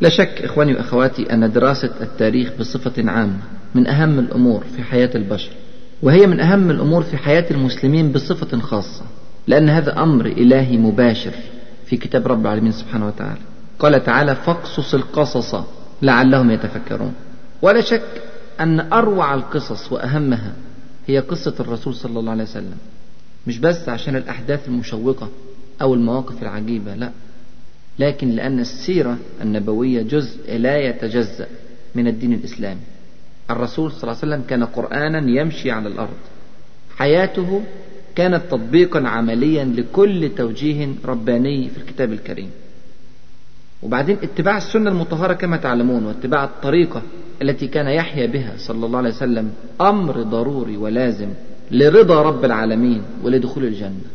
لا شك إخواني وأخواتي أن دراسة التاريخ بصفة عامة من أهم الأمور في حياة البشر وهي من أهم الأمور في حياة المسلمين بصفة خاصة لأن هذا أمر إلهي مباشر في كتاب رب العالمين سبحانه وتعالى. قال تعالى فاقصص القصص لعلهم يتفكرون ولا شك أن أروع القصص وأهمها هي قصة الرسول صلى الله عليه وسلم مش بس عشان الأحداث المشوقة أو المواقف العجيبة لا. لكن لأن السيرة النبوية جزء لا يتجزأ من الدين الإسلامي. الرسول صلى الله عليه وسلم كان قرآنا يمشي على الأرض. حياته كانت تطبيقا عمليا لكل توجيه رباني في الكتاب الكريم. وبعدين اتباع السنة المطهرة كما تعلمون واتباع الطريقة التي كان يحيا بها صلى الله عليه وسلم أمر ضروري ولازم لرضا رب العالمين ولدخول الجنة.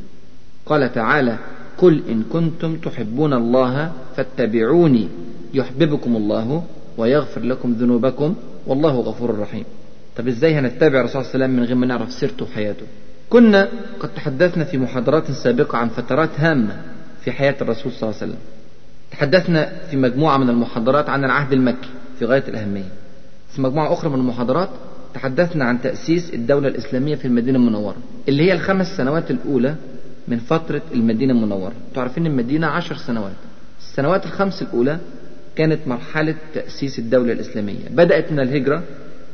قال تعالى قل إن كنتم تحبون الله فاتبعوني يحببكم الله ويغفر لكم ذنوبكم والله غفور رحيم. طب إزاي هنتبع الرسول صلى الله عليه وسلم من غير ما نعرف سيرته وحياته؟ كنا قد تحدثنا في محاضرات سابقة عن فترات هامة في حياة الرسول صلى الله عليه وسلم. تحدثنا في مجموعة من المحاضرات عن العهد المكي في غاية الأهمية. في مجموعة أخرى من المحاضرات تحدثنا عن تأسيس الدولة الإسلامية في المدينة المنورة اللي هي الخمس سنوات الأولى من فترة المدينة المنورة. تعرفين المدينة عشر سنوات. السنوات الخمس الأولى كانت مرحلة تأسيس الدولة الإسلامية. بدأت من الهجرة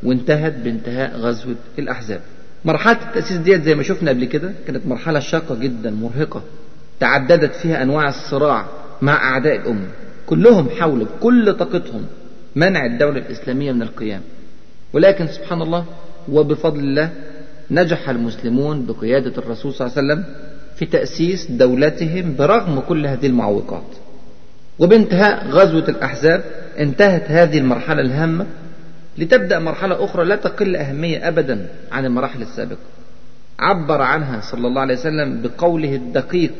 وانتهت بانتهاء غزوة الأحزاب. مرحلة التأسيس ديت زي ما شفنا قبل كده كانت مرحلة شاقة جدا مرهقة. تعددت فيها أنواع الصراع مع أعداء الأمة. كلهم حاولوا بكل طاقتهم منع الدولة الإسلامية من القيام. ولكن سبحان الله وبفضل الله نجح المسلمون بقيادة الرسول صلى الله عليه وسلم في تأسيس دولتهم برغم كل هذه المعوقات. وبانتهاء غزوة الأحزاب انتهت هذه المرحلة الهامة لتبدأ مرحلة أخرى لا تقل أهمية أبدا عن المراحل السابقة. عبر عنها صلى الله عليه وسلم بقوله الدقيق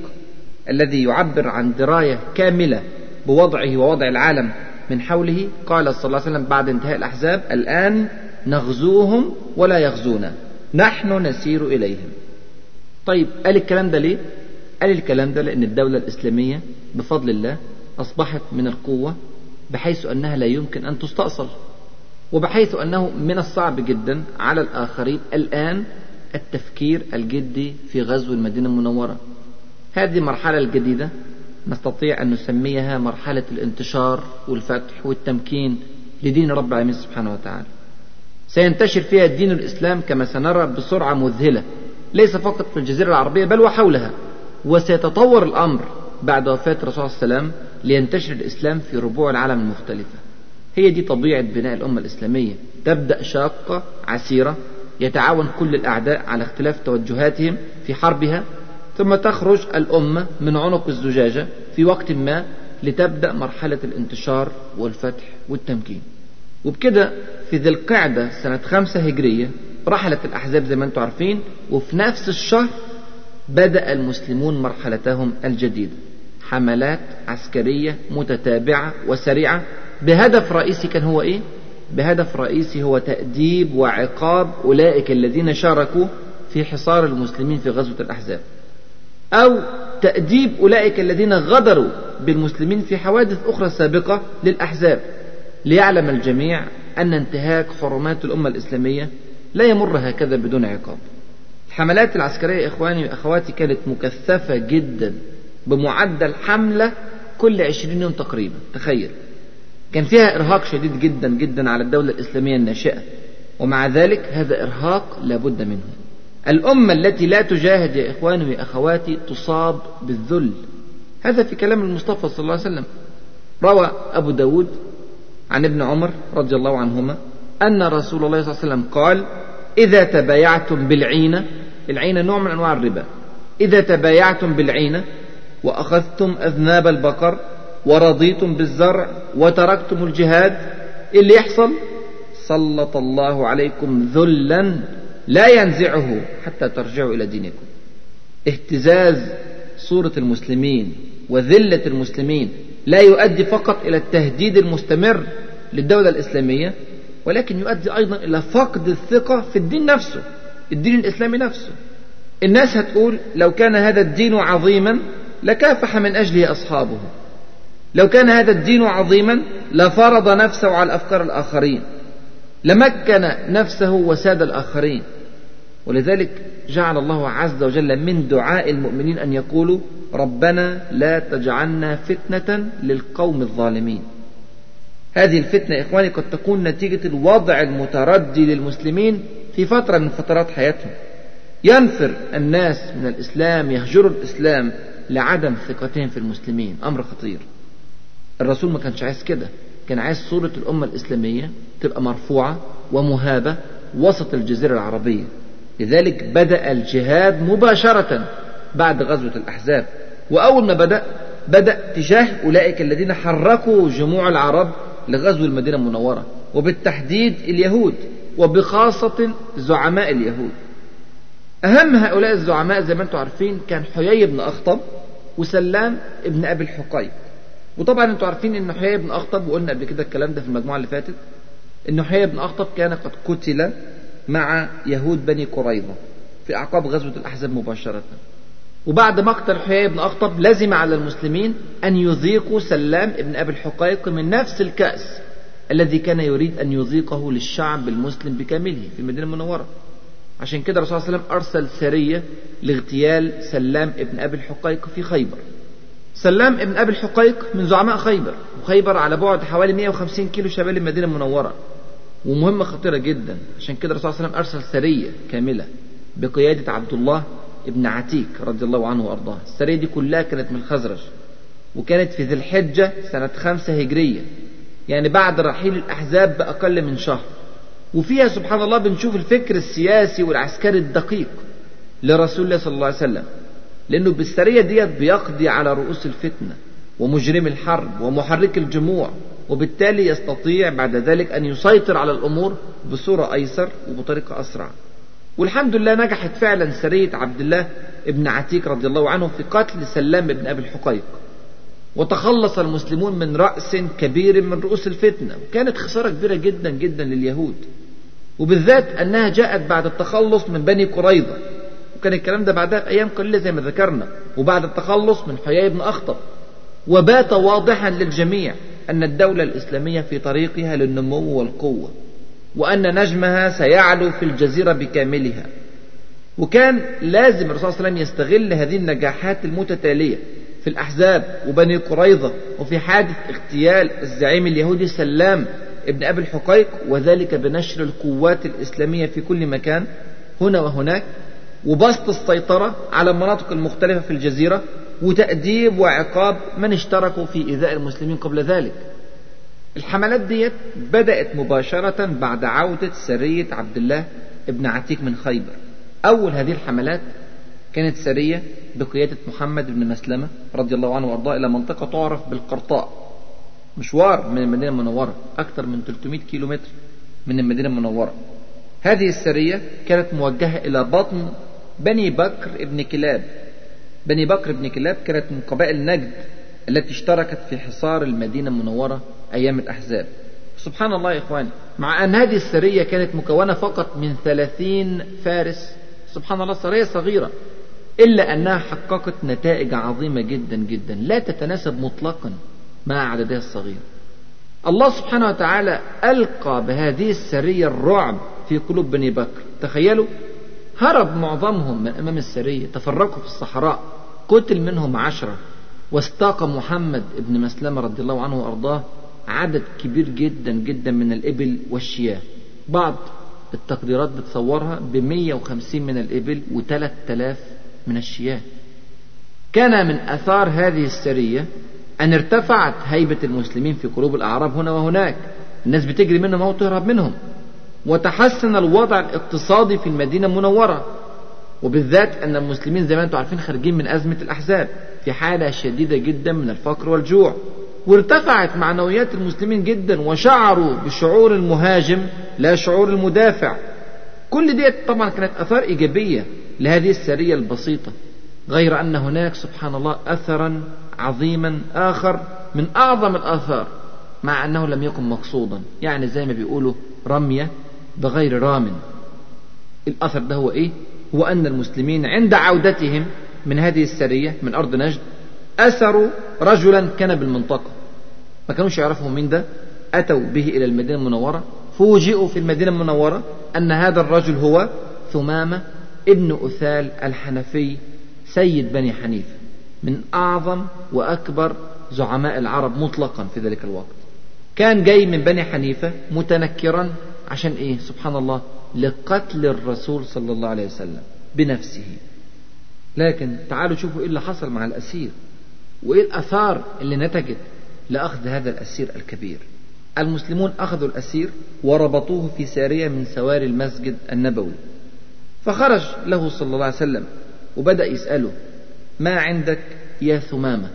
الذي يعبر عن دراية كاملة بوضعه ووضع العالم من حوله قال صلى الله عليه وسلم بعد انتهاء الأحزاب الآن نغزوهم ولا يغزونا نحن نسير إليهم. طيب قال الكلام ده ليه؟ قال الكلام ده لأن الدولة الإسلامية بفضل الله أصبحت من القوة بحيث أنها لا يمكن أن تستأصل وبحيث أنه من الصعب جدا على الآخرين الآن التفكير الجدي في غزو المدينة المنورة. هذه المرحلة الجديدة نستطيع أن نسميها مرحلة الانتشار والفتح والتمكين لدين رب العالمين سبحانه وتعالى. سينتشر فيها الدين الإسلام كما سنرى بسرعة مذهلة. ليس فقط في الجزيرة العربية بل وحولها. وسيتطور الأمر بعد وفاة الرسول صلى الله عليه وسلم لينتشر الإسلام في ربوع العالم المختلفة. هي دي طبيعة بناء الأمة الإسلامية. تبدأ شاقة عسيرة يتعاون كل الأعداء على اختلاف توجهاتهم في حربها ثم تخرج الأمة من عنق الزجاجة في وقت ما لتبدأ مرحلة الانتشار والفتح والتمكين. وبكده في ذي القعدة سنة خمسة هجرية رحلت الأحزاب زي ما أنتم عارفين وفي نفس الشهر بدأ المسلمون مرحلتهم الجديدة. حملات عسكرية متتابعة وسريعة. بهدف رئيسي كان هو إيه؟ بهدف رئيسي هو تأديب وعقاب أولئك الذين شاركوا في حصار المسلمين في غزوة الأحزاب. أو تأديب أولئك الذين غدروا بالمسلمين في حوادث أخرى سابقة للأحزاب. ليعلم الجميع أن انتهاك حرمات الأمة الإسلامية لا يمر هكذا بدون عقاب. الحملات العسكرية إخواني وأخواتي كانت مكثفة جدا بمعدل حملة كل عشرين يوم تقريبا تخيل. كان فيها إرهاق شديد جدا جدا على الدولة الإسلامية الناشئة ومع ذلك هذا إرهاق لابد منه. الأمة التي لا تجاهد يا إخواني وأخواتي تصاب بالذل. هذا في كلام المصطفى صلى الله عليه وسلم. روى أبو داود عن ابن عمر رضي الله عنهما أن رسول الله صلى الله عليه وسلم قال إذا تبايعتم بالعينة العينة نوع من أنواع الربا. إذا تبايعتم بالعينة وأخذتم أذناب البقر ورضيتم بالزرع وتركتم الجهاد اللي يحصل؟ سلط الله عليكم ذلا لا ينزعه حتى ترجعوا إلى دينكم. اهتزاز صورة المسلمين وذلة المسلمين لا يؤدي فقط إلى التهديد المستمر للدولة الإسلامية ولكن يؤدي أيضا إلى فقد الثقة في الدين نفسه الدين الإسلامي نفسه. الناس هتقول لو كان هذا الدين عظيما لكافح من أجله أصحابه. لو كان هذا الدين عظيما لفرض نفسه على أفكار الآخرين. لمكن نفسه وساد الآخرين. ولذلك جعل الله عز وجل من دعاء المؤمنين أن يقولوا ربنا لا تجعلنا فتنة للقوم الظالمين. هذه الفتنة إخواني قد تكون نتيجة الوضع المتردي للمسلمين في فترة من فترات حياتهم. ينفر الناس من الإسلام يهجروا الإسلام لعدم ثقتهم في المسلمين. أمر خطير. الرسول ما كانش عايز كده. كان عايز صورة الأمة الإسلامية تبقى مرفوعة ومهابة وسط الجزيرة العربية. لذلك بدأ الجهاد مباشرة بعد غزوة الأحزاب. وأول ما بدأ بدأ تجاه أولئك الذين حركوا جموع العرب لغزو المدينة المنورة وبالتحديد اليهود وبخاصة زعماء اليهود. أهم هؤلاء الزعماء زي ما أنتم عارفين كان حيي بن أخطب وسلام ابن أبي الحقيق وطبعا أنتم عارفين أن حيي بن أخطب وقلنا قبل كده الكلام ده في المجموعة اللي فاتت أن حيي بن أخطب كان قد قتل مع يهود بني قريظة في أعقاب غزوة الأحزاب مباشرة. وبعد مقتل حيي بن أخطب لزم على المسلمين أن يذيقوا سلام ابن أبي الحقيق من نفس الكأس الذي كان يريد أن يذيقه للشعب المسلم بكامله في المدينة المنورة. عشان كده الرسول صلى الله عليه وسلم أرسل سرية لاغتيال سلام ابن أبي الحقيق في خيبر. سلام ابن أبي الحقيق من زعماء خيبر وخيبر على بعد حوالي 150 كيلو شمال المدينة المنورة. ومهمة خطيرة جدا عشان كده الرسول صلى الله عليه وسلم أرسل سرية كاملة بقيادة عبد الله ابن عتيك رضي الله عنه وأرضاه. السرية دي كلها كانت من الخزرج. وكانت في ذي الحجة سنة خمسة هجرية. يعني بعد رحيل الأحزاب بأقل من شهر. وفيها سبحان الله بنشوف الفكر السياسي والعسكري الدقيق لرسول الله صلى الله عليه وسلم. لأنه بالسرية ديت بيقضي على رؤوس الفتنة ومجرم الحرب ومحرك الجموع. وبالتالي يستطيع بعد ذلك أن يسيطر على الأمور بصورة أيسر وبطريقة أسرع. والحمد لله نجحت فعلا سرية عبد الله ابن عتيك رضي الله عنه في قتل سلام ابن أبي الحقيق. وتخلص المسلمون من رأس كبير من رؤوس الفتنة. وكانت خسارة كبيرة جدا جدا لليهود. وبالذات أنها جاءت بعد التخلص من بني قريظة. وكان الكلام ده بعدها بأيام قليلة زي ما ذكرنا. وبعد التخلص من حيي بن أخطب. وبات واضحا للجميع أن الدولة الإسلامية في طريقها للنمو والقوة. وأن نجمها سيعلو في الجزيرة بكاملها. وكان لازم الرسول صلى الله عليه وسلم يستغل هذه النجاحات المتتالية في الأحزاب وبني قريظة وفي حادث اغتيال الزعيم اليهودي سلام ابن أبي الحقيق وذلك بنشر القوات الإسلامية في كل مكان هنا وهناك وبسط السيطرة على المناطق المختلفة في الجزيرة وتأديب وعقاب من اشتركوا في إيذاء المسلمين قبل ذلك. الحملات ديت بدأت مباشرة بعد عودة سرية عبد الله ابن عتيك من خيبر. أول هذه الحملات كانت سرية بقيادة محمد بن مسلمة رضي الله عنه وأرضاه إلى منطقة تعرف بالقرطاء. مشوار من المدينة المنورة أكثر من 300 كيلو متر من المدينة المنورة. هذه السرية كانت موجهة إلى بطن بني بكر ابن كلاب. بني بكر ابن كلاب كانت من قبائل نجد التي اشتركت في حصار المدينة المنورة أيام الأحزاب. سبحان الله يا إخواني مع أن هذه السرية كانت مكونة فقط من ثلاثين فارس سبحان الله سرية صغيرة إلا أنها حققت نتائج عظيمة جدا جدا لا تتناسب مطلقا مع عددها الصغير. الله سبحانه وتعالى ألقى بهذه السرية الرعب في قلوب بني بكر. تخيلوا هرب معظمهم من أمام السرية تفرقوا في الصحراء قتل منهم عشرة واستاق محمد بن مسلمة رضي الله عنه وأرضاه عدد كبير جدا جدا من الإبل والشياه. بعض التقديرات بتصورها ب 150 من الإبل و3000 من الشياه. كان من أثار هذه السرية أن ارتفعت هيبة المسلمين في قلوب الأعراب هنا وهناك. الناس بتجري منهم أو تهرب منهم. وتحسن الوضع الاقتصادي في المدينة المنورة وبالذات أن المسلمين زي ما أنتم عارفين خارجين من أزمة الأحزاب في حالة شديدة جدا من الفقر والجوع. وارتفعت معنويات المسلمين جدا وشعروا بشعور المهاجم لا شعور المدافع. كل دي طبعا كانت أثار إيجابية لهذه السرية البسيطة غير أن هناك سبحان الله اثرا عظيما آخر من أعظم الأثار مع أنه لم يكن مقصودا. يعني زي ما بيقولوا رمية بغير رام. الأثر ده هو إيه؟ هو أن المسلمين عند عودتهم من هذه السرية من أرض نجد اثروا رجلا كان بالمنطقة. ما كانوش يعرفوا مين ده. أتوا به إلى المدينة المنورة. فوجئوا في المدينة المنورة أن هذا الرجل هو ثمامة ابن أثال الحنفي سيد بني حنيفه من أعظم وأكبر زعماء العرب مطلقا في ذلك الوقت. كان جاي من بني حنيفة متنكرا عشان إيه؟ سبحان الله لقتل الرسول صلى الله عليه وسلم بنفسه. لكن تعالوا شوفوا إيه اللي حصل مع الأسير. وإيه الآثار اللي نتجت لأخذ هذا الأسير الكبير؟ المسلمون أخذوا الأسير وربطوه في سارية من سواري المسجد النبوي. فخرج له صلى الله عليه وسلم وبدأ يسأله ما عندك يا ثمامة؟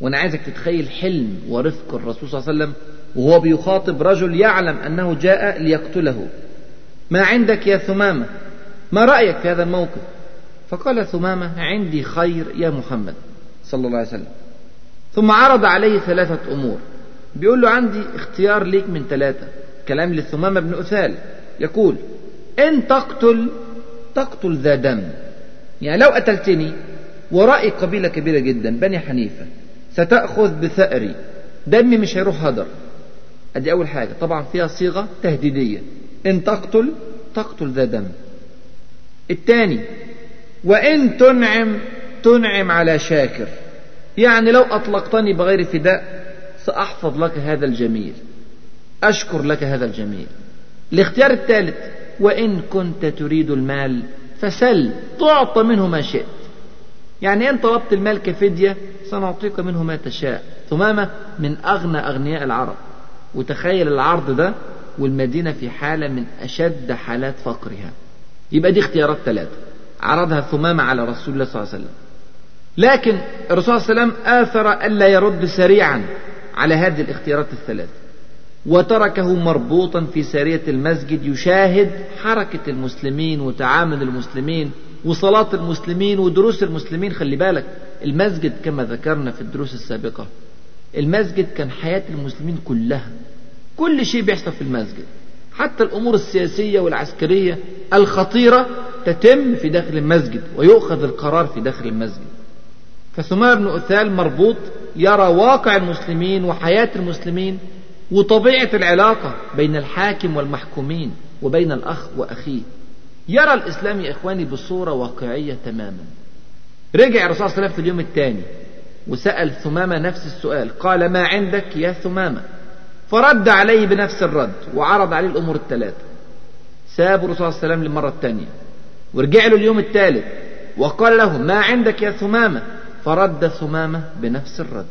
وأنا عايزك تتخيل حلم ورفق الرسول صلى الله عليه وسلم وهو بيخاطب رجل يعلم أنه جاء ليقتله. ما عندك يا ثمامة؟ ما رأيك في هذا الموقف؟ فقال ثمامة عندي خير يا محمد. صلى الله عليه وسلم. ثم عرض عليه ثلاثة أمور. بيقول له عندي اختيار ليك من ثلاثة. كلام للثمامه بن أثال. يقول إن تقتل تقتل ذا دم. يعني لو قتلتني ورائي قبيلة كبيرة جدا بني حنيفة ستأخذ بثأري دمي مش هيروح هدر. أدي أول حاجة. طبعا فيها صيغة تهديدية. إن تقتل تقتل ذا دم. الثاني وإن تنعم تنعم على شاكر. يعني لو أطلقتني بغير فداء سأحفظ لك هذا الجميل. أشكر لك هذا الجميل. الاختيار الثالث وإن كنت تريد المال فسل تعطى منه ما شئت. يعني إن طلبت المال كفدية سنعطيك منه ما تشاء. ثمامة من أغنى أغنياء العرب. وتخيل العرض ده والمدينة في حالة من أشد حالات فقرها. يبقى دي اختيارات ثلاثة. عرضها ثمامة على رسول الله صلى الله عليه وسلم. لكن الرسول صلى الله عليه وسلم آثر ألا يرد سريعا على هذه الاختيارات الثلاث. وتركه مربوطا في سارية المسجد يشاهد حركة المسلمين وتعامل المسلمين وصلاة المسلمين ودروس المسلمين. خلي بالك المسجد كما ذكرنا في الدروس السابقة المسجد كان حياة المسلمين كلها. كل شيء بيحصل في المسجد حتى الأمور السياسية والعسكرية الخطيرة تتم في داخل المسجد ويؤخذ القرار في داخل المسجد. فثمار بن أثال مربوط يرى واقع المسلمين وحياة المسلمين وطبيعة العلاقة بين الحاكم والمحكومين وبين الأخ وأخيه. يرى الإسلام يا إخواني بصورة واقعية تماما. رجع الرسول صلى الله عليه وسلم في اليوم الثاني وسأل ثمامة نفس السؤال قال ما عندك يا ثمامة؟ فرد عليه بنفس الرد وعرض عليه الأمور الثلاثة. ساب الرسول صلى الله عليه وسلم للمرة الثانية. ورجع له اليوم الثالث وقال له ما عندك يا ثمامة؟ فرد ثمامة بنفس الرد.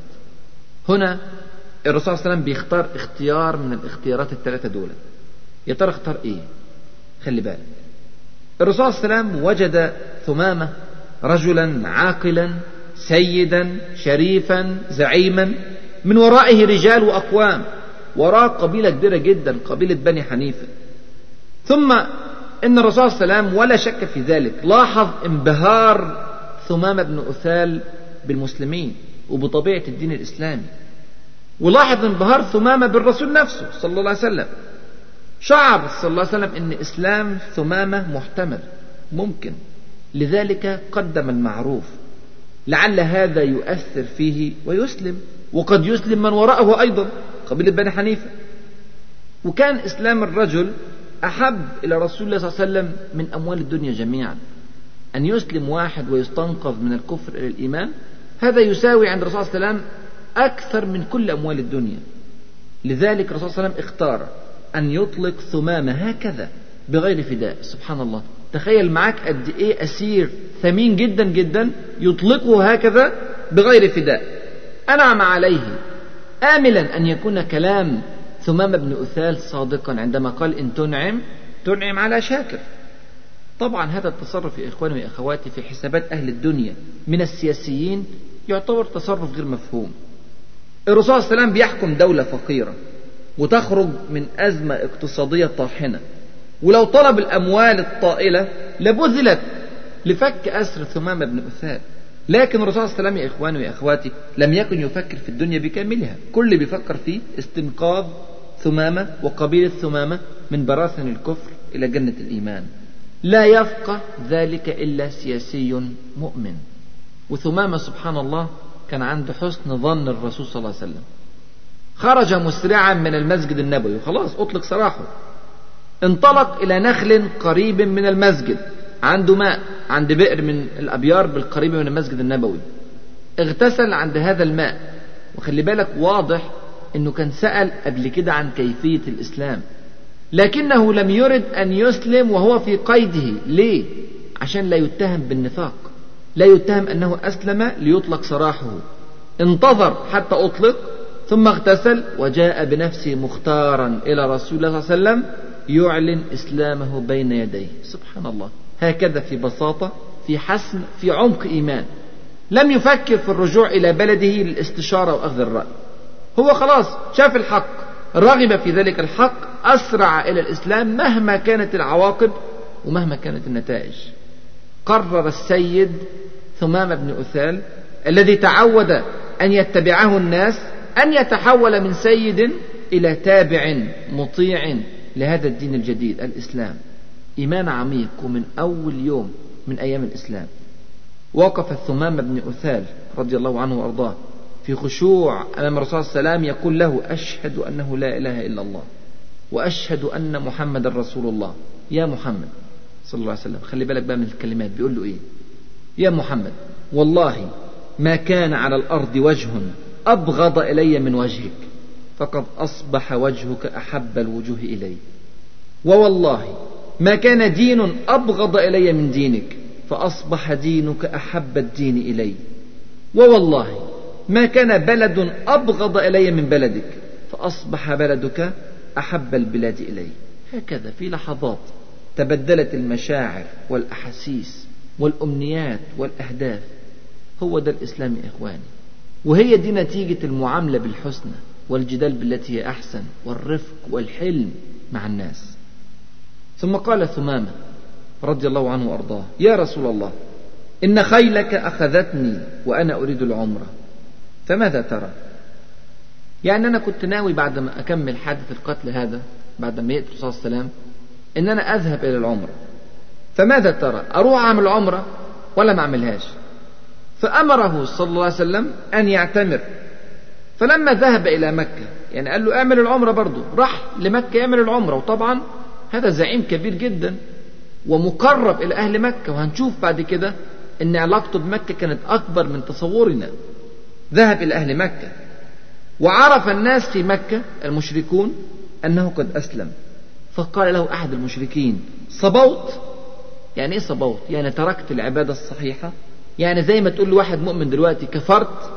هنا الرسول صلى الله عليه وسلم بيختار اختيار من الاختيارات الثلاثة دول. يا ترى اختار إيه؟ خلي بالك. الرسول صلى الله عليه وسلم وجد ثمامة رجلا عاقلا سيدا شريفا زعيما. من ورائه رجال وأقوام. وراء قبيلة كبيرة جدا قبيلة بني حنيفة. ثم إن الرسول صلى الله عليه وسلم ولا شك في ذلك. لاحظ انبهار ثمامة بن أثال بالمسلمين وبطبيعة الدين الإسلامي. ولاحظ انبهار ثمامة بالرسول نفسه صلى الله عليه وسلم. شعر صلى الله عليه وسلم أن إسلام ثمامة محتمل. ممكن. لذلك قدم المعروف. لعل هذا يؤثر فيه ويسلم. وقد يسلم من وراءه أيضا قبيلة بني حنيفة. وكان إسلام الرجل أحب إلى رسول الله صلى الله عليه وسلم من أموال الدنيا جميعا. أن يسلم واحد ويستنقذ من الكفر إلى الإيمان هذا يساوي عند الرسول صلى الله عليه وسلم أكثر من كل أموال الدنيا. لذلك الرسول صلى الله عليه وسلم اختار أن يطلق ثمامة هكذا بغير فداء. سبحان الله. تخيل معك قد إيه أسير ثمين جدا جدا يطلقه هكذا بغير فداء. أنعم عليه. آملا أن يكون كلام ثمام بن أثال صادقا عندما قال إن تنعم تنعم على شاكر. طبعا هذا التصرف يا إخواني وأخواتي في حسابات أهل الدنيا من السياسيين يعتبر تصرف غير مفهوم. الرسول صلى الله عليه وسلم بيحكم دولة فقيرة وتخرج من أزمة اقتصادية طاحنة. ولو طلب الأموال الطائلة لبذلت لفك أسر ثمامة بن أثال لكن الرسول صلى الله عليه وسلم يا إخواني ويا أخواتي لم يكن يفكر في الدنيا بكاملها. كل بيفكر فيه استنقاذ ثمامة وقبيلة ثمامة من براثن الكفر إلى جنة الإيمان. لا يفقه ذلك إلا سياسي مؤمن. وثمامة سبحان الله كان عنده حسن ظن الرسول صلى الله عليه وسلم. خرج مسرعا من المسجد النبوي. خلاص أطلق سراحه انطلق إلى نخل قريب من المسجد. عنده ماء عند بئر من الأبيار بالقريب من المسجد النبوي. اغتسل عند هذا الماء. وخلي بالك واضح إنه كان سأل قبل كده عن كيفية الإسلام. لكنه لم يرد أن يسلم وهو في قيده. ليه؟ عشان لا يتهم بالنفاق. لا يتهم أنه أسلم ليطلق سراحه. انتظر حتى أطلق ثم اغتسل وجاء بنفسه مختارا إلى رسول الله صلى الله عليه وسلم يعلن إسلامه بين يديه. سبحان الله. هكذا في بساطة في حسم في عمق إيمان. لم يفكر في الرجوع إلى بلده للاستشارة وأخذ الرأي. هو خلاص شاف الحق. رغب في ذلك الحق أسرع إلى الإسلام مهما كانت العواقب ومهما كانت النتائج. قرر السيد ثمامة بن أثال الذي تعود أن يتبعه الناس أن يتحول من سيد إلى تابع مطيع لهذا الدين الجديد الإسلام. إيمان عميق ومن أول يوم من أيام الإسلام. وقف الثمام بن أثال رضي الله عنه وأرضاه. في خشوع أمام الرسول صلى الله عليه وسلم يقول له أشهد أنه لا إله إلا الله وأشهد أن محمد رسول الله. يا محمد صلى الله عليه وسلم خلي بالك بقى من الكلمات بيقول له إيه؟ يا محمد والله ما كان على الأرض وجه أبغض إلي من وجهك فقد أصبح وجهك أحب الوجوه إلي. ووالله ما كان دين أبغض إلي من دينك فأصبح دينك أحب الدين إلي. ووالله ما كان بلد أبغض إلي من بلدك فأصبح بلدك أحب البلاد إلي. هكذا في لحظات تبدلت المشاعر والأحاسيس والأمنيات والأهداف. هو ده الإسلام يا إخواني. وهي دي نتيجة المعاملة بالحسنى والجدال بالتي هي أحسن والرفق والحلم مع الناس. ثم قال ثمامة رضي الله عنه وأرضاه يا رسول الله إن خيلك أخذتني وأنا أريد العمرة فماذا ترى؟ يعني أنا كنت ناوي بعد ما أكمل حادث القتل هذا بعد ما يقتل صلى الله عليه وسلم إن أنا أذهب إلى العمرة. فماذا ترى؟ أروح أعمل عمرة ولا ما أعملهاش؟ فأمره صلى الله عليه وسلم أن يعتمر. فلما ذهب إلى مكة يعني قال له اعمل العمرة برضه. راح لمكة يعمل العمرة وطبعا هذا زعيم كبير جدا ومقرب إلى أهل مكة. وهنشوف بعد كده أن علاقته بمكة كانت أكبر من تصورنا. ذهب إلى أهل مكة. وعرف الناس في مكة المشركون أنه قد أسلم. فقال له أحد المشركين صبوت؟ يعني إيه صبوت؟ يعني تركت العبادة الصحيحة؟ يعني زي ما تقول لواحد مؤمن دلوقتي كفرت؟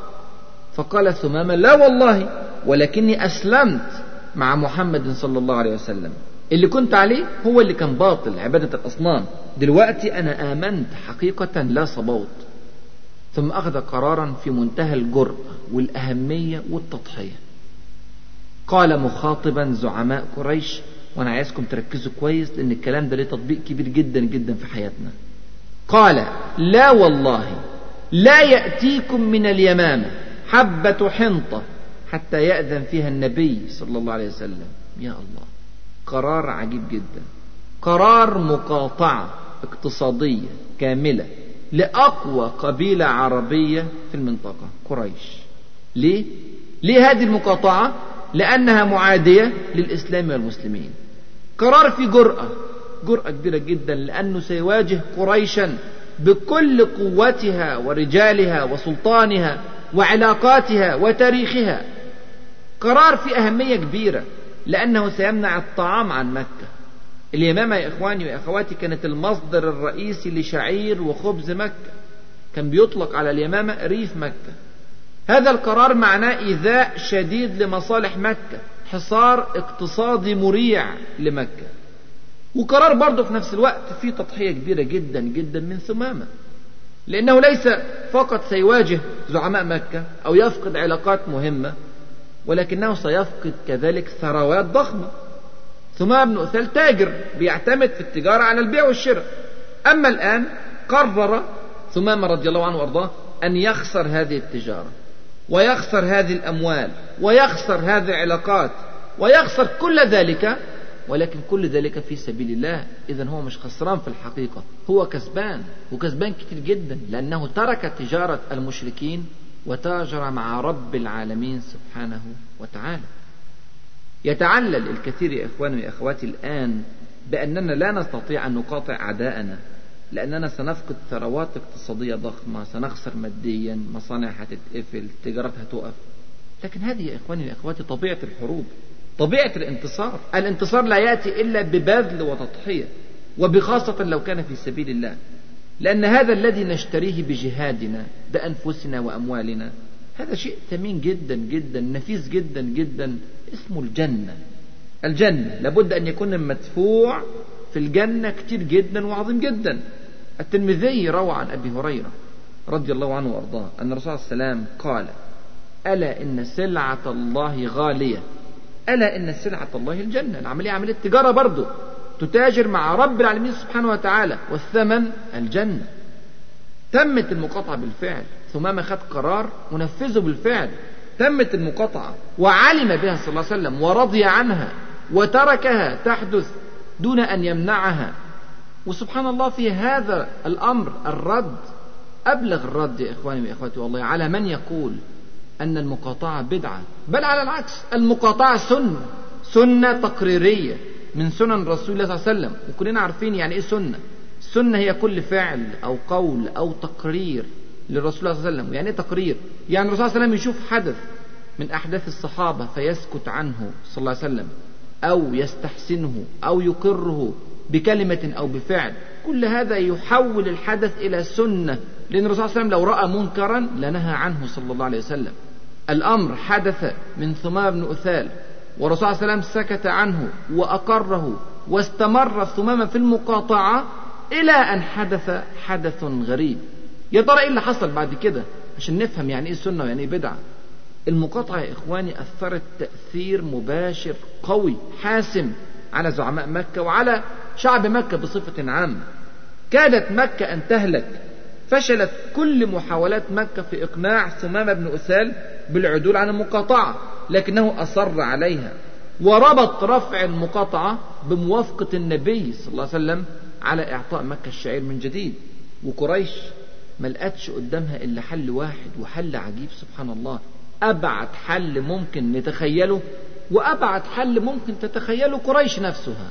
فقال ثمامة لا والله ولكني أسلمت مع محمد صلى الله عليه وسلم. اللي كنت عليه هو اللي كان باطل عبادة الأصنام. دلوقتي أنا آمنت حقيقة لا صبوت. ثم أخذ قرارا في منتهى الجرأة والأهمية والتضحية. قال مخاطبا زعماء قريش وأنا عايزكم تركزوا كويس لأن الكلام ده ليه تطبيق كبير جدا جدا في حياتنا. قال لا والله لا يأتيكم من اليمامة حبة حنطة حتى يأذن فيها النبي صلى الله عليه وسلم. يا الله قرار عجيب جدا. قرار مقاطعة اقتصادية كاملة. لأقوى قبيلة عربية في المنطقة قريش ليه؟ ليه هذه المقاطعة؟ لأنها معادية للإسلام والمسلمين قرار في جرأة جرأة كبيرة جدا لأنه سيواجه قريشا بكل قوتها ورجالها وسلطانها وعلاقاتها وتاريخها قرار في أهمية كبيرة لأنه سيمنع الطعام عن مكة اليمامة يا إخواني وأخواتي كانت المصدر الرئيسي لشعير وخبز مكة. كان بيطلق على اليمامة ريف مكة. هذا القرار معناه إيذاء شديد لمصالح مكة حصار اقتصادي مريع لمكة. وقرار برضه في نفس الوقت فيه تضحية كبيرة جدا جدا من ثمامة. لأنه ليس فقط سيواجه زعماء مكة أو يفقد علاقات مهمة ولكنه سيفقد كذلك ثروات ضخمة. ثمامة بن أثال تاجر بيعتمد في التجارة على البيع والشراء. أما الآن قرر ثمامة رضي الله عنه وأرضاه أن يخسر هذه التجارة ويخسر هذه الأموال ويخسر هذه العلاقات ويخسر كل ذلك ولكن كل ذلك في سبيل الله. إذا هو مش خسران في الحقيقة هو كسبان وكسبان كتير جدا لأنه ترك تجارة المشركين وتاجر مع رب العالمين سبحانه وتعالى. يتعلل الكثير يا إخواني وأخواتي الآن بأننا لا نستطيع أن نقاطع أعداءنا لأننا سنفقد ثروات اقتصادية ضخمة سنخسر ماديا مصانع هتتقفل تجارات هتقف. لكن هذه يا إخواني وأخواتي طبيعة الحروب طبيعة الانتصار. الانتصار لا يأتي إلا ببذل وتضحية وبخاصة لو كان في سبيل الله لأن هذا الذي نشتريه بجهادنا بأنفسنا وأموالنا هذا شيء ثمين جدا جدا نفيس جدا جدا. اسمه الجنة. الجنة. لابد أن يكون مدفوع في الجنة كتير جدا وعظيم جدا. الترمذي روى عن أبي هريرة رضي الله عنه وأرضاه أن الرسول صلى الله عليه وسلم قال ألا إن سلعة الله غالية. ألا إن سلعة الله الجنة. العملية عملية تجارة برضه تتاجر مع رب العالمين سبحانه وتعالى. والثمن الجنة. تمت المقاطعة بالفعل. ثمامة خد قرار ونفذه بالفعل. تمت المقاطعة وعلم بها صلى الله عليه وسلم ورضي عنها وتركها تحدث دون أن يمنعها. وسبحان الله في هذا الأمر الرد أبلغ الرد يا إخواني وإخواتي والله على من يقول أن المقاطعة بدعة بل على العكس المقاطعة سنة سنة تقريرية من سنن رسول الله صلى الله عليه وسلم. وكلنا عارفين يعني إيه سنة. السنة هي كل فعل أو قول أو تقرير. للرسول صلى الله عليه وسلم. يعني إيه تقرير؟ يعني الرسول صلى الله عليه وسلم يشوف حدث من أحداث الصحابة فيسكت عنه صلى الله عليه وسلم أو يستحسنه أو يقره بكلمة أو بفعل. كل هذا يحول الحدث إلى سنة. لأن الرسول صلى الله عليه وسلم لو رأى منكرا لنهى عنه صلى الله عليه وسلم. الأمر حدث من ثمامة بن أثال والرسول صلى الله عليه وسلم سكت عنه وأقره واستمر ثمامة في المقاطعة إلى أن حدث حدث غريب. يا ترى إيه اللي حصل بعد كده؟ عشان نفهم يعني إيه سنة ويعني إيه بدعة. المقاطعة يا إخواني أثرت تأثير مباشر قوي حاسم على زعماء مكة وعلى شعب مكة بصفة عامة. كادت مكة أن تهلك. فشلت كل محاولات مكة في إقناع ثمامة بن أسال بالعدول عن المقاطعة لكنه أصر عليها. وربط رفع المقاطعة بموافقة النبي صلى الله عليه وسلم على إعطاء مكة الشعير من جديد. وقريش ما لقتش قدامها إلا حل واحد وحل عجيب سبحان الله. أبعد حل ممكن نتخيله وأبعد حل ممكن تتخيله قريش نفسها.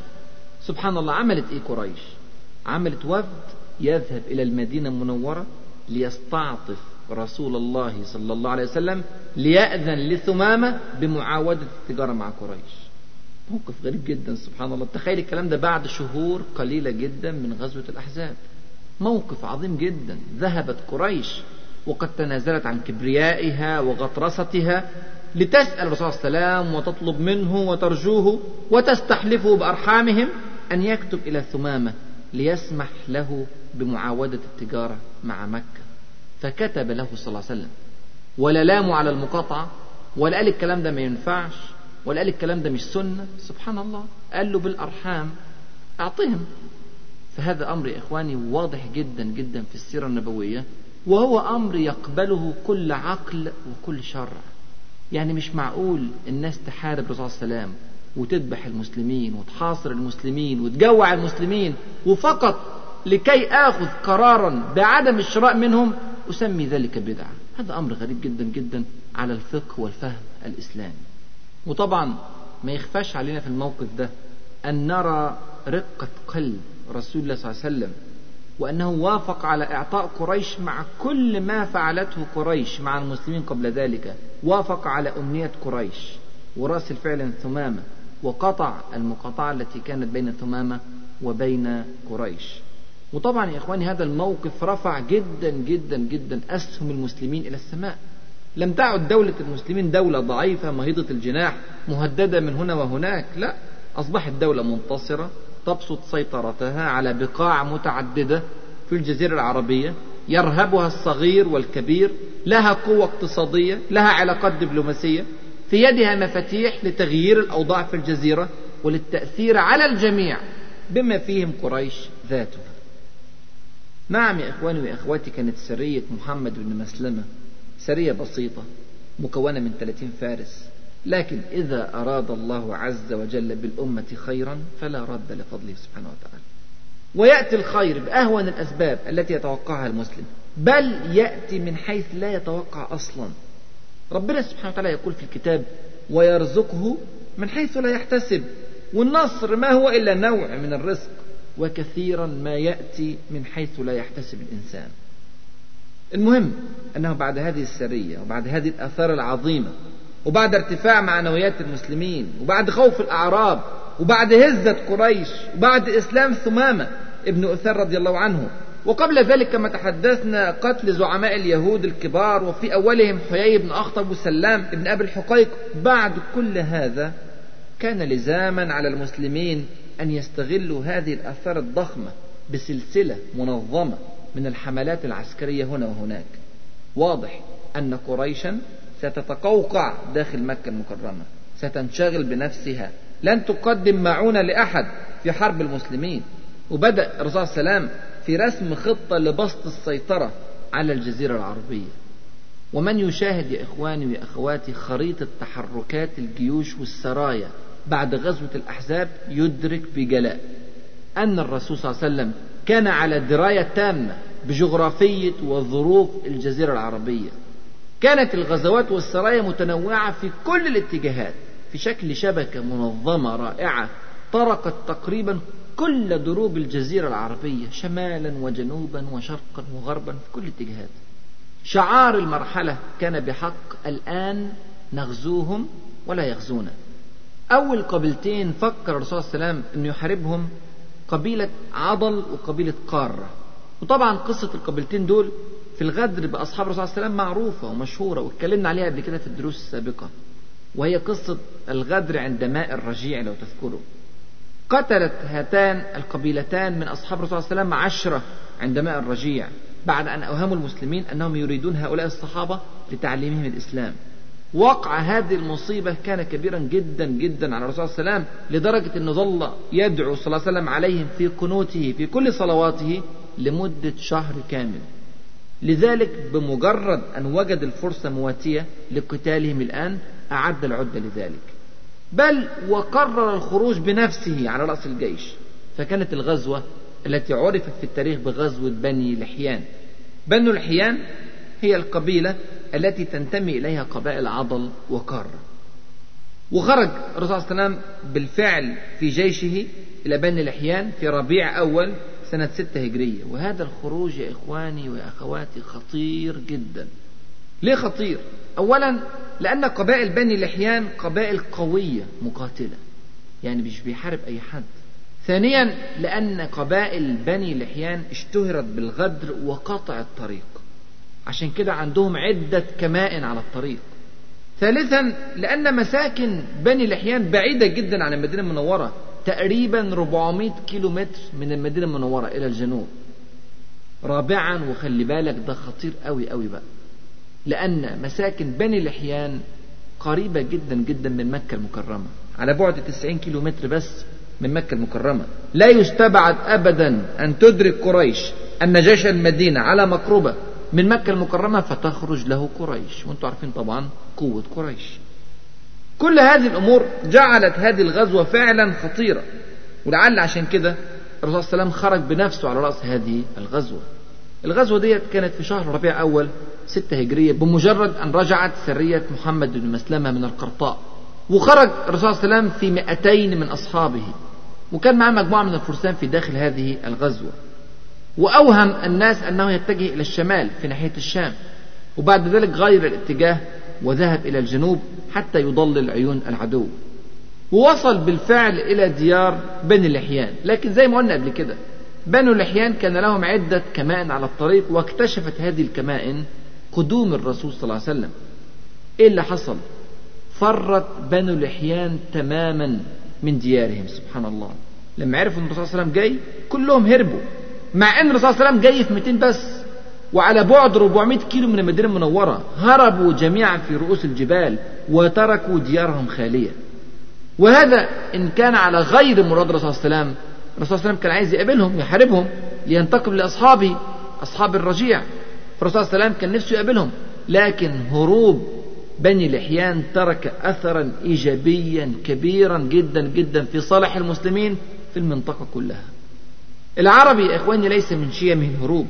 سبحان الله عملت إيه قريش؟ عملت وفد يذهب إلى المدينة المنورة ليستعطف رسول الله صلى الله عليه وسلم ليأذن لثمامة بمعاودة التجارة مع قريش. موقف غريب جدا سبحان الله. تخيل الكلام ده بعد شهور قليلة جدا من غزوة الأحزاب. موقف عظيم جدا. ذهبت قريش وقد تنازلت عن كبريائها وغطرستها لتسأل الرسول صلى الله عليه وسلم وتطلب منه وترجوه وتستحلفه بأرحامهم أن يكتب إلى ثمامة ليسمح له بمعاودة التجارة مع مكة. فكتب له صلى الله عليه وسلم. ولا لاموا على المقاطعة ولا قال الكلام ده ما ينفعش ولا قال الكلام ده مش سنة. سبحان الله. قال له بالأرحام أعطهم فهذا أمر يا إخواني واضح جدا جدا في السيرة النبوية وهو أمر يقبله كل عقل وكل شرع. يعني مش معقول الناس تحارب الرسول صلى الله عليه وسلم وتذبح المسلمين وتحاصر المسلمين وتجوع المسلمين وفقط لكي آخذ قرارا بعدم الشراء منهم أسمي ذلك بدعة. هذا أمر غريب جدا جدا على الفقه والفهم الإسلامي. وطبعا ما يخفاش علينا في الموقف ده أن نرى رقة قلب رسول الله صلى الله عليه وسلم وأنه وافق على إعطاء قريش مع كل ما فعلته قريش مع المسلمين قبل ذلك. وافق على أمنية قريش. ورأس الفعل ثمامة وقطع المقاطعة التي كانت بين ثمامة وبين قريش. وطبعا يا إخواني هذا الموقف رفع جدا جدا جدا أسهم المسلمين إلى السماء. لم تعد دولة المسلمين دولة ضعيفة مهيضة الجناح مهددة من هنا وهناك لا أصبحت دولة منتصرة. تبسط سيطرتها على بقاع متعددة في الجزيرة العربية يرهبها الصغير والكبير لها قوة اقتصادية لها علاقات دبلوماسية في يدها مفاتيح لتغيير الأوضاع في الجزيرة وللتأثير على الجميع بما فيهم قريش ذاتها. نعم يا إخواني وأخواتي كانت سرية محمد بن مسلمة سرية بسيطة مكونة من 30 فارس. لكن إذا أراد الله عز وجل بالأمة خيرا فلا رد لفضله سبحانه وتعالى. ويأتي الخير بأهون الأسباب التي يتوقعها المسلم. بل يأتي من حيث لا يتوقع أصلا. ربنا سبحانه وتعالى يقول في الكتاب ويرزقه من حيث لا يحتسب. والنصر ما هو إلا نوع من الرزق. وكثيرا ما يأتي من حيث لا يحتسب الإنسان. المهم أنه بعد هذه السرية وبعد هذه الآثار العظيمة وبعد ارتفاع معنويات المسلمين وبعد خوف الأعراب وبعد هزة قريش وبعد إسلام ثمامة ابن أثار رضي الله عنه. وقبل ذلك كما تحدثنا قتل زعماء اليهود الكبار وفي أولهم حيي بن أخطب وسلام ابن أبي الحقيق. بعد كل هذا كان لزاما على المسلمين أن يستغلوا هذه الآثار الضخمة بسلسلة منظمة من الحملات العسكرية هنا وهناك. واضح أن قريشا ستتقوقع داخل مكة المكرمة ستنشغل بنفسها. لن تقدم معونة لأحد في حرب المسلمين. وبدأ الرسول صلى الله عليه وسلم في رسم خطة لبسط السيطرة على الجزيرة العربية. ومن يشاهد يا إخواني وأخواتي خريطة تحركات الجيوش والسرايا بعد غزوة الأحزاب يدرك بجلاء أن الرسول صلى الله عليه وسلم كان على دراية تامة بجغرافية وظروف الجزيرة العربية. كانت الغزوات والسرايا متنوعة في كل الاتجاهات في شكل شبكة منظمة رائعة طرقت تقريبا كل دروب الجزيرة العربية شمالا وجنوبا وشرقا وغربا في كل الاتجاهات. شعار المرحلة كان بحق الآن نغزوهم ولا يغزونا. أول قبيلتين فكر الرسول صلى الله عليه وسلم أنه يحاربهم قبيلة عضل وقبيلة قارة. وطبعا قصة القبيلتين دول في الغدر بأصحاب الرسول صلى الله عليه وسلم معروفة ومشهورة واتكلمنا عليها قبل كده في الدروس السابقة. وهي قصة الغدر عند ماء الرجيع لو تذكروا قتلت هاتان القبيلتان من أصحاب الرسول صلى الله عليه وسلم عشرة عند ماء الرجيع بعد أن أوهموا المسلمين أنهم يريدون هؤلاء الصحابة لتعليمهم الإسلام. وقع هذه المصيبة كان كبيرا جدا جدا على الرسول صلى الله عليه وسلم لدرجة أنه ظل يدعو صلى الله عليه وسلم عليهم في قنوته في كل صلواته لمدة شهر كامل. لذلك بمجرد أن وجد الفرصة مواتية لقتالهم الآن أعد العدة لذلك. بل وقرر الخروج بنفسه على رأس الجيش. فكانت الغزوة التي عرفت في التاريخ بغزوة بني لحيان. بنو لحيان هي القبيلة التي تنتمي إليها قبائل عضل وكار وخرج الرسول صلى الله عليه وسلم بالفعل في جيشه إلى بني لحيان في ربيع أول سنة ستة هجرية. وهذا الخروج يا إخواني وأخواتي خطير جدا. ليه خطير؟ أولا لأن قبائل بني لحيان قبائل قوية مقاتلة. يعني مش بيحارب أي حد. ثانيا لأن قبائل بني لحيان اشتهرت بالغدر وقطع الطريق. عشان كده عندهم عدة كمائن على الطريق. ثالثا لأن مساكن بني لحيان بعيدة جدا عن المدينة المنورة. تقريبا 400 كيلو متر من المدينة المنورة إلى الجنوب. رابعا وخلي بالك ده خطير قوي قوي بقى. لأن مساكن بني لحيان قريبة جدا جدا من مكة المكرمة. على بعد 90 كيلو متر بس من مكة المكرمة. لا يستبعد أبدا أن تدرك قريش أن جيش المدينة على مقربة من مكة المكرمة فتخرج له قريش. وأنتم عارفين طبعا قوة قريش. كل هذه الأمور جعلت هذه الغزوة فعلا خطيرة. ولعل عشان كده الرسول صلى الله عليه وسلم خرج بنفسه على رأس هذه الغزوة. الغزوة ديت كانت في شهر ربيع أول ستة هجرية بمجرد أن رجعت سرية محمد بن مسلمة من القرطاء. وخرج الرسول صلى الله عليه وسلم في 200 من أصحابه. وكان معه مجموعة من الفرسان في داخل هذه الغزوة. وأوهم الناس أنه يتجه إلى الشمال في ناحية الشام. وبعد ذلك غير الاتجاه وذهب إلى الجنوب حتى يضلل عيون العدو. ووصل بالفعل إلى ديار بني لحيان لكن زي ما قلنا قبل كده بنو لحيان كان لهم عدة كمائن على الطريق واكتشفت هذه الكمائن قدوم الرسول صلى الله عليه وسلم. إيه اللي حصل؟ فرت بنو لحيان تماما من ديارهم سبحان الله. لما عرفوا إن الرسول صلى الله عليه وسلم جاي كلهم هربوا مع إن الرسول صلى الله عليه وسلم جاي في 200 بس. وعلى بعد 400 كيلو من المدينة المنورة هربوا جميعا في رؤوس الجبال وتركوا ديارهم خالية. وهذا إن كان على غير مراد الرسول صلى الله عليه وسلم. الرسول صلى الله عليه وسلم كان عايز يقابلهم يحاربهم لينتقم لأصحابه أصحاب الرجيع. فالرسول صلى الله عليه وسلم كان نفسه يقابلهم لكن هروب بني لحيان ترك أثرا إيجابيا كبيرا جدا جدا في صالح المسلمين في المنطقة كلها. العربي يا إخواني ليس من شيمه الهروب.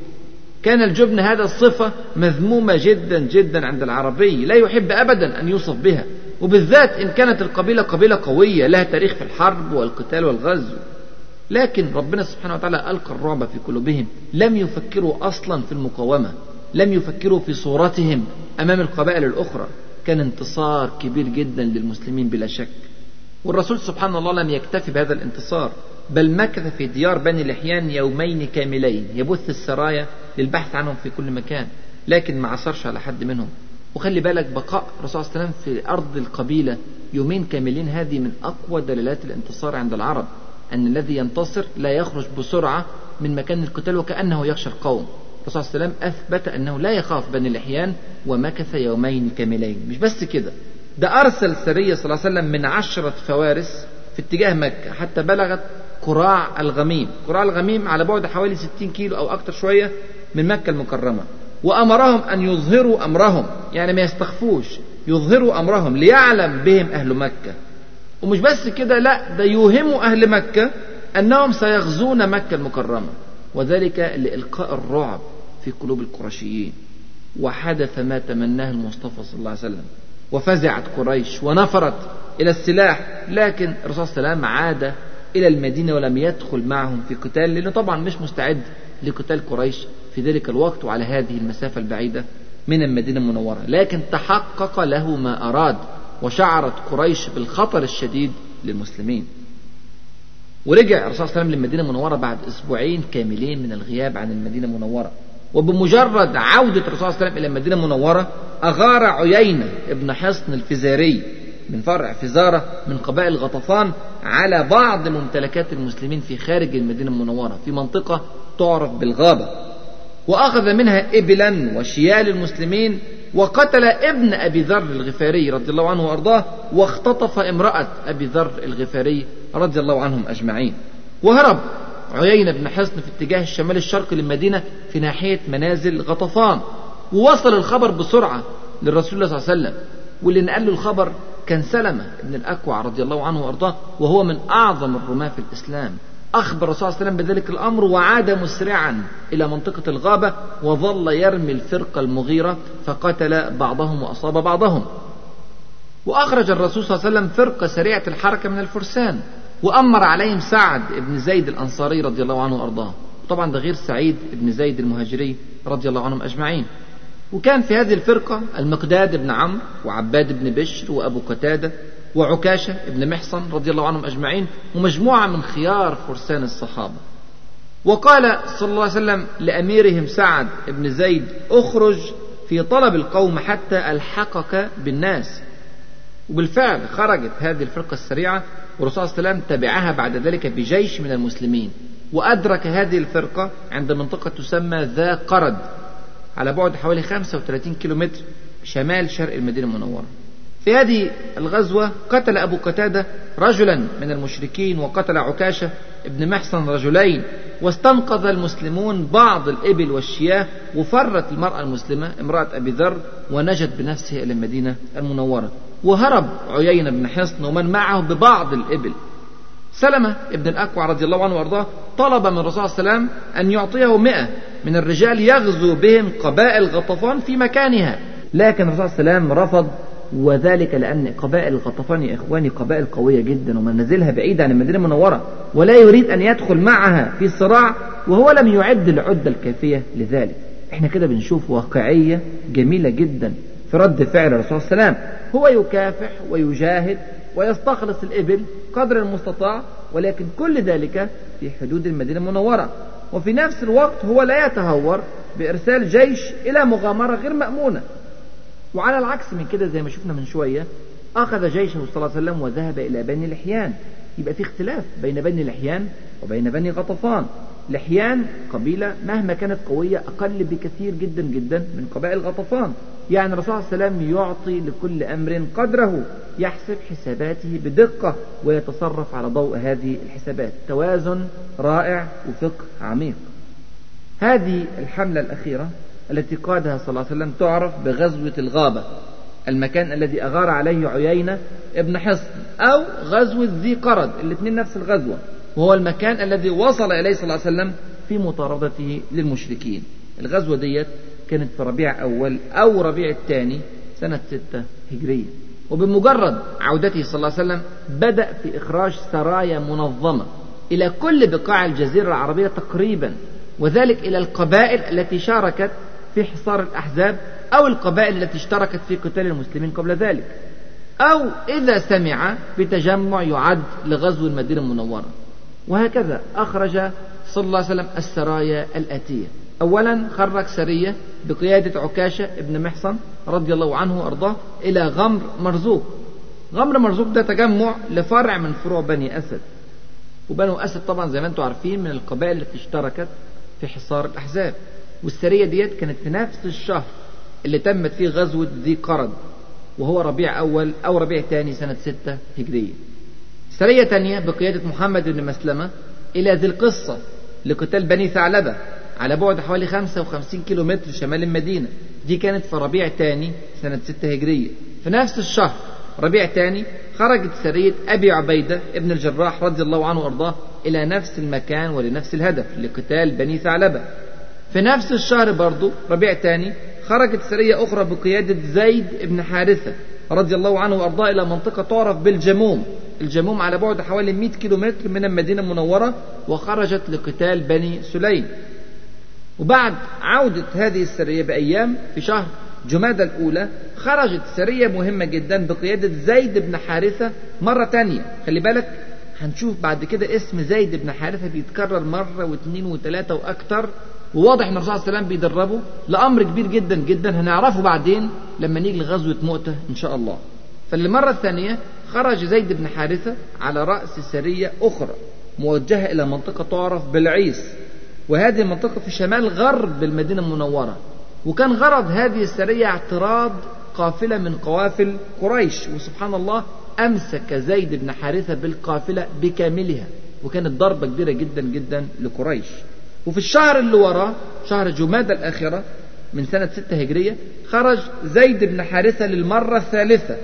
كان الجبن هذا الصفة مذمومة جدا جدا عند العربي لا يحب أبدا أن يوصف بها. وبالذات إن كانت القبيلة قبيلة قوية لها تاريخ في الحرب والقتال والغزو. لكن ربنا سبحانه وتعالى ألقى الرعب في قلوبهم. لم يفكروا أصلا في المقاومة لم يفكروا في صورتهم أمام القبائل الأخرى. كان انتصار كبير جدا للمسلمين بلا شك. والرسول سبحان الله لم يكتفي بهذا الانتصار بل مكث في ديار بني لحيان يومين كاملين يبث السرايا للبحث عنهم في كل مكان لكن ما عثرش على حد منهم. وخلي بالك بقاء الرسول صلى الله عليه وسلم في أرض القبيلة يومين كاملين هذه من أقوى دلالات الانتصار عند العرب أن الذي ينتصر لا يخرج بسرعة من مكان القتال وكأنه يخشى القوم. الرسول صلى الله عليه وسلم أثبت أنه لا يخاف بني لحيان ومكث يومين كاملين. مش بس كده ده أرسل سرية صلى الله عليه وسلم من عشرة فوارس في اتجاه مكة حتى بلغت قراع الغميم. قراع الغميم على بعد حوالي 60 كيلو أو أكثر شوية من مكة المكرمة. وأمرهم أن يظهروا أمرهم يعني ما يستخفوش يظهروا أمرهم ليعلم بهم أهل مكة. ومش بس كده لا ده يوهموا أهل مكة أنهم سيغزون مكة المكرمة. وذلك لإلقاء الرعب في قلوب القرشيين. وحدث ما تمناه المصطفى صلى الله عليه وسلم. وفزعت قريش ونفرت إلى السلاح. لكن الرسول صلى الله عليه وسلم عاد إلى المدينة ولم يدخل معهم في قتال لأنه طبعا مش مستعد لقتال قريش. في ذلك الوقت وعلى هذه المسافة البعيدة من المدينة المنورة. لكن تحقق له ما أراد وشعرت قريش بالخطر الشديد للمسلمين. ورجع الرسول صلى الله عليه وسلم للمدينة المنورة بعد أسبوعين كاملين من الغياب عن المدينة المنورة. وبمجرد عودة الرسول صلى الله عليه وسلم إلى المدينة المنورة أغار عيينة ابن حصن الفزاري من فرع فزارة من قبائل غطفان على بعض ممتلكات المسلمين في خارج المدينة المنورة في منطقة تعرف بالغابة. وأخذ منها إبلا وشيال المسلمين وقتل ابن أبي ذر الغفاري رضي الله عنه وأرضاه واختطف امرأة أبي ذر الغفاري رضي الله عنهم أجمعين. وهرب عيينة بن حصن في اتجاه الشمال الشرقي للمدينة في ناحية منازل غطفان. ووصل الخبر بسرعة للرسول صلى الله عليه وسلم واللي نقل له الخبر كان سلمة بن الأكوع رضي الله عنه وأرضاه وهو من أعظم الرماة في الإسلام. أخبر الرسول صلى الله عليه وسلم بذلك الأمر وعاد مسرعا إلى منطقة الغابة وظل يرمي الفرقة المغيرة فقتل بعضهم وأصاب بعضهم. وأخرج الرسول صلى الله عليه وسلم فرقة سريعة الحركة من الفرسان وأمر عليهم سعد بن زيد الأنصاري رضي الله عنه وأرضاه. طبعا ده غير سعيد بن زيد المهاجري رضي الله عنهم أجمعين. وكان في هذه الفرقة المقداد بن عمرو وعباد بن بشر وأبو قتادة وعكاشة بن محصن رضي الله عنهم أجمعين ومجموعة من خيار فرسان الصحابة. وقال صلى الله عليه وسلم لأميرهم سعد بن زيد اخرج في طلب القوم حتى ألحقك بالناس. وبالفعل خرجت هذه الفرقة السريعة والرسول صلى الله عليه وسلم تبعها بعد ذلك بجيش من المسلمين. وأدرك هذه الفرقة عند منطقة تسمى ذا قرد على بعد حوالي 35 كيلومتر شمال شرق المدينة المنورة. في هذه الغزوة قتل أبو قتادة رجلا من المشركين وقتل عكاشة ابن محصن رجلين واستنقذ المسلمون بعض الإبل والشياه وفرت المرأة المسلمة امرأة أبي ذر ونجت بنفسها إلى المدينة المنورة. وهرب عيينة بن حصن ومن معه ببعض الإبل. سلمة ابن الأكوع رضي الله عنه وأرضاه طلب من الرسول صلى الله عليه وسلم أن يعطيه مئة من الرجال يغزو بهم قبائل غطفان في مكانها. لكن الرسول صلى الله عليه وسلم رفض وذلك لأن قبائل الغطفان يا إخواني قبائل قوية جدا ومنازلها بعيدة عن المدينة المنورة ولا يريد أن يدخل معها في صراع وهو لم يعد العدة الكافية لذلك. إحنا كده بنشوف واقعية جميلة جدا في رد فعل الرسول صلى الله عليه وسلم. هو يكافح ويجاهد ويستخلص الإبل قدر المستطاع ولكن كل ذلك في حدود المدينة المنورة. وفي نفس الوقت هو لا يتهور بإرسال جيش إلى مغامرة غير مأمونة. وعلى العكس من كده زي ما شفنا من شوية أخذ جيشه صلى الله عليه وسلم وذهب إلى بني لحيان. يبقى في اختلاف بين بني لحيان وبين بني غطفان. لحيان قبيلة مهما كانت قوية أقل بكثير جدا جدا من قبائل غطفان. يعني الرسول صلى الله عليه وسلم يعطي لكل أمر قدره يحسب حساباته بدقة ويتصرف على ضوء هذه الحسابات. توازن رائع وفقه عميق. هذه الحملة الأخيرة. التي قادها صلى الله عليه وسلم تعرف بغزوة الغابة المكان الذي أغار عليه عيينة ابن حصن أو غزوة ذي قرد الاثنين نفس الغزوة. وهو المكان الذي وصل إليه صلى الله عليه وسلم في مطاردته للمشركين. الغزوة ديت كانت في ربيع أول أو ربيع الثاني سنة ستة هجرية. وبمجرد عودته صلى الله عليه وسلم بدأ في إخراج سرايا منظمة إلى كل بقاع الجزيرة العربية تقريبا وذلك إلى القبائل التي شاركت في حصار الأحزاب أو القبائل التي اشتركت في قتال المسلمين قبل ذلك. أو إذا سمع بتجمع يعد لغزو المدينة المنورة. وهكذا أخرج صلى الله عليه وسلم السرايا الآتية. أولا خرج سرية بقيادة عكاشة ابن محصن رضي الله عنه وأرضاه إلى غمر مرزوق. غمر مرزوق ده تجمع لفرع من فروع بني أسد. وبنو أسد طبعا زي ما أنتم عارفين من القبائل التي اشتركت في حصار الأحزاب. والسرية ديت كانت في نفس الشهر اللي تمت فيه غزوة ذي قرد وهو ربيع أول أو ربيع ثاني سنة ستة هجرية. سرية تانية بقيادة محمد بن مسلمة إلى ذي القصة لقتال بني ثعلبة على بعد حوالي 55 كيلو متر شمال المدينة. دي كانت في ربيع ثاني سنة 6 هجرية. في نفس الشهر ربيع ثاني خرجت سرية أبي عبيدة ابن الجراح رضي الله عنه وأرضاه إلى نفس المكان ولنفس الهدف لقتال بني ثعلبة. في نفس الشهر برضو ربيع ثاني خرجت سرية أخرى بقيادة زيد بن حارثة رضي الله عنه وأرضاه إلى منطقة تعرف بالجموم. الجموم على بعد حوالي 100 كيلو متر من المدينة المنورة وخرجت لقتال بني سليم. وبعد عودة هذه السرية بأيام في شهر جمادى الأولى خرجت سرية مهمة جدا بقيادة زيد بن حارثة مرة تانية. خلي بالك هنشوف بعد كده اسم زيد بن حارثة بيتكرر مرة واثنين وثلاثة وأكثر وواضح إن الرسول صلى الله عليه وسلم بيدربه لأمر كبير جدا جدا هنعرفه بعدين لما نيجي لغزوة مؤتة إن شاء الله. فالمرة الثانية خرج زيد بن حارثة على رأس سرية أخرى موجهة إلى منطقة تعرف بالعيس وهذه المنطقة في شمال غرب المدينة المنورة وكان غرض هذه السرية اعتراض قافلة من قوافل قريش وسبحان الله أمسك زيد بن حارثة بالقافلة بكاملها وكانت ضربة كبيرة جدا جدا لقريش. وفي الشهر اللي وراه شهر جمادى الآخرة من سنة ستة هجرية خرج زيد بن حارثة للمرة الثالثة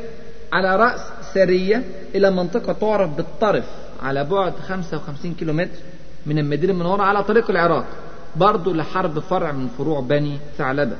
على رأس سرية إلى منطقة تعرف بالطرف على بعد 55 كيلومتر من المدينة المنورة على طريق العراق برضه لحرب فرع من فروع بني ثعلبة.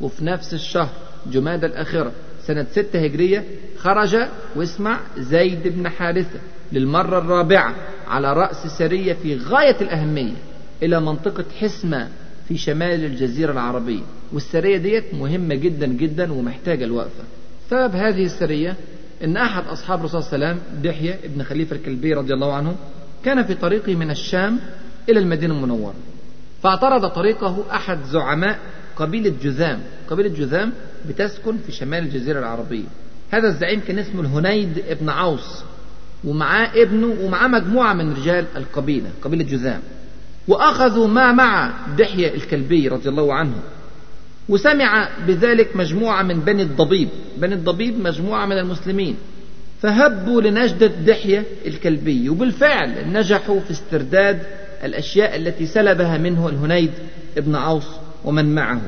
وفي نفس الشهر جمادى الآخرة سنة ستة هجرية خرج واسمع زيد بن حارثة للمرة الرابعة على رأس سرية في غاية الأهمية. إلى منطقة حسمة في شمال الجزيرة العربية. والسرية ديت مهمة جدا جدا ومحتاجة الوقفة. سبب هذه السرية أن أحد أصحاب الرسول صلى الله عليه وسلم دحية ابن خليفة الكلبي رضي الله عنه كان في طريقه من الشام إلى المدينة المنورة. فاعترض طريقه أحد زعماء قبيلة جذام. قبيلة جذام بتسكن في شمال الجزيرة العربية. هذا الزعيم كان اسمه الهنيد ابن عوص ومعاه ابنه ومعاه مجموعة من رجال القبيلة قبيلة جذام. وأخذوا ما مع دحية الكلبي رضي الله عنه وسمع بذلك مجموعة من بني الضبيب بني الضبيب مجموعة من المسلمين فهبوا لنجدة دحية الكلبي وبالفعل نجحوا في استرداد الأشياء التي سلبها منه الهنيد ابن عوص ومن معه.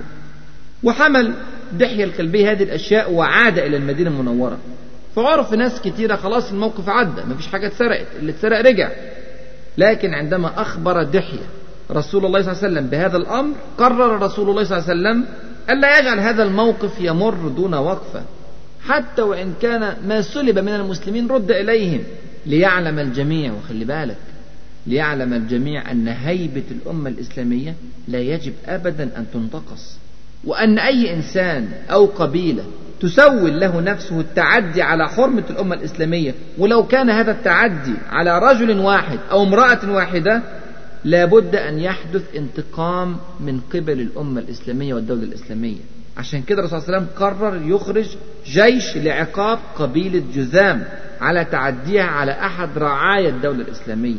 وحمل دحية الكلبي هذه الأشياء وعاد إلى المدينة المنورة. فعرف ناس كتيرة خلاص الموقف عدى مفيش حاجة اتسرقت اللي اتسرق رجع. لكن عندما أخبر دحية رسول الله صلى الله عليه وسلم بهذا الأمر قرر رسول الله صلى الله عليه وسلم ألا يجعل هذا الموقف يمر دون وقفة حتى وإن كان ما سلب من المسلمين رد إليهم. ليعلم الجميع وخلي بالك ليعلم الجميع أن هيبة الأمة الإسلامية لا يجب أبدا أن تنتقص وأن أي إنسان أو قبيلة تسول له نفسه التعدي على حرمة الأمة الإسلامية. ولو كان هذا التعدي على رجل واحد أو امرأة واحدة لابد أن يحدث انتقام من قبل الأمة الإسلامية والدولة الإسلامية. عشان كده الرسول صلى الله عليه وسلم قرر يخرج جيش لعقاب قبيلة جذام على تعديها على أحد رعايا الدولة الإسلامية.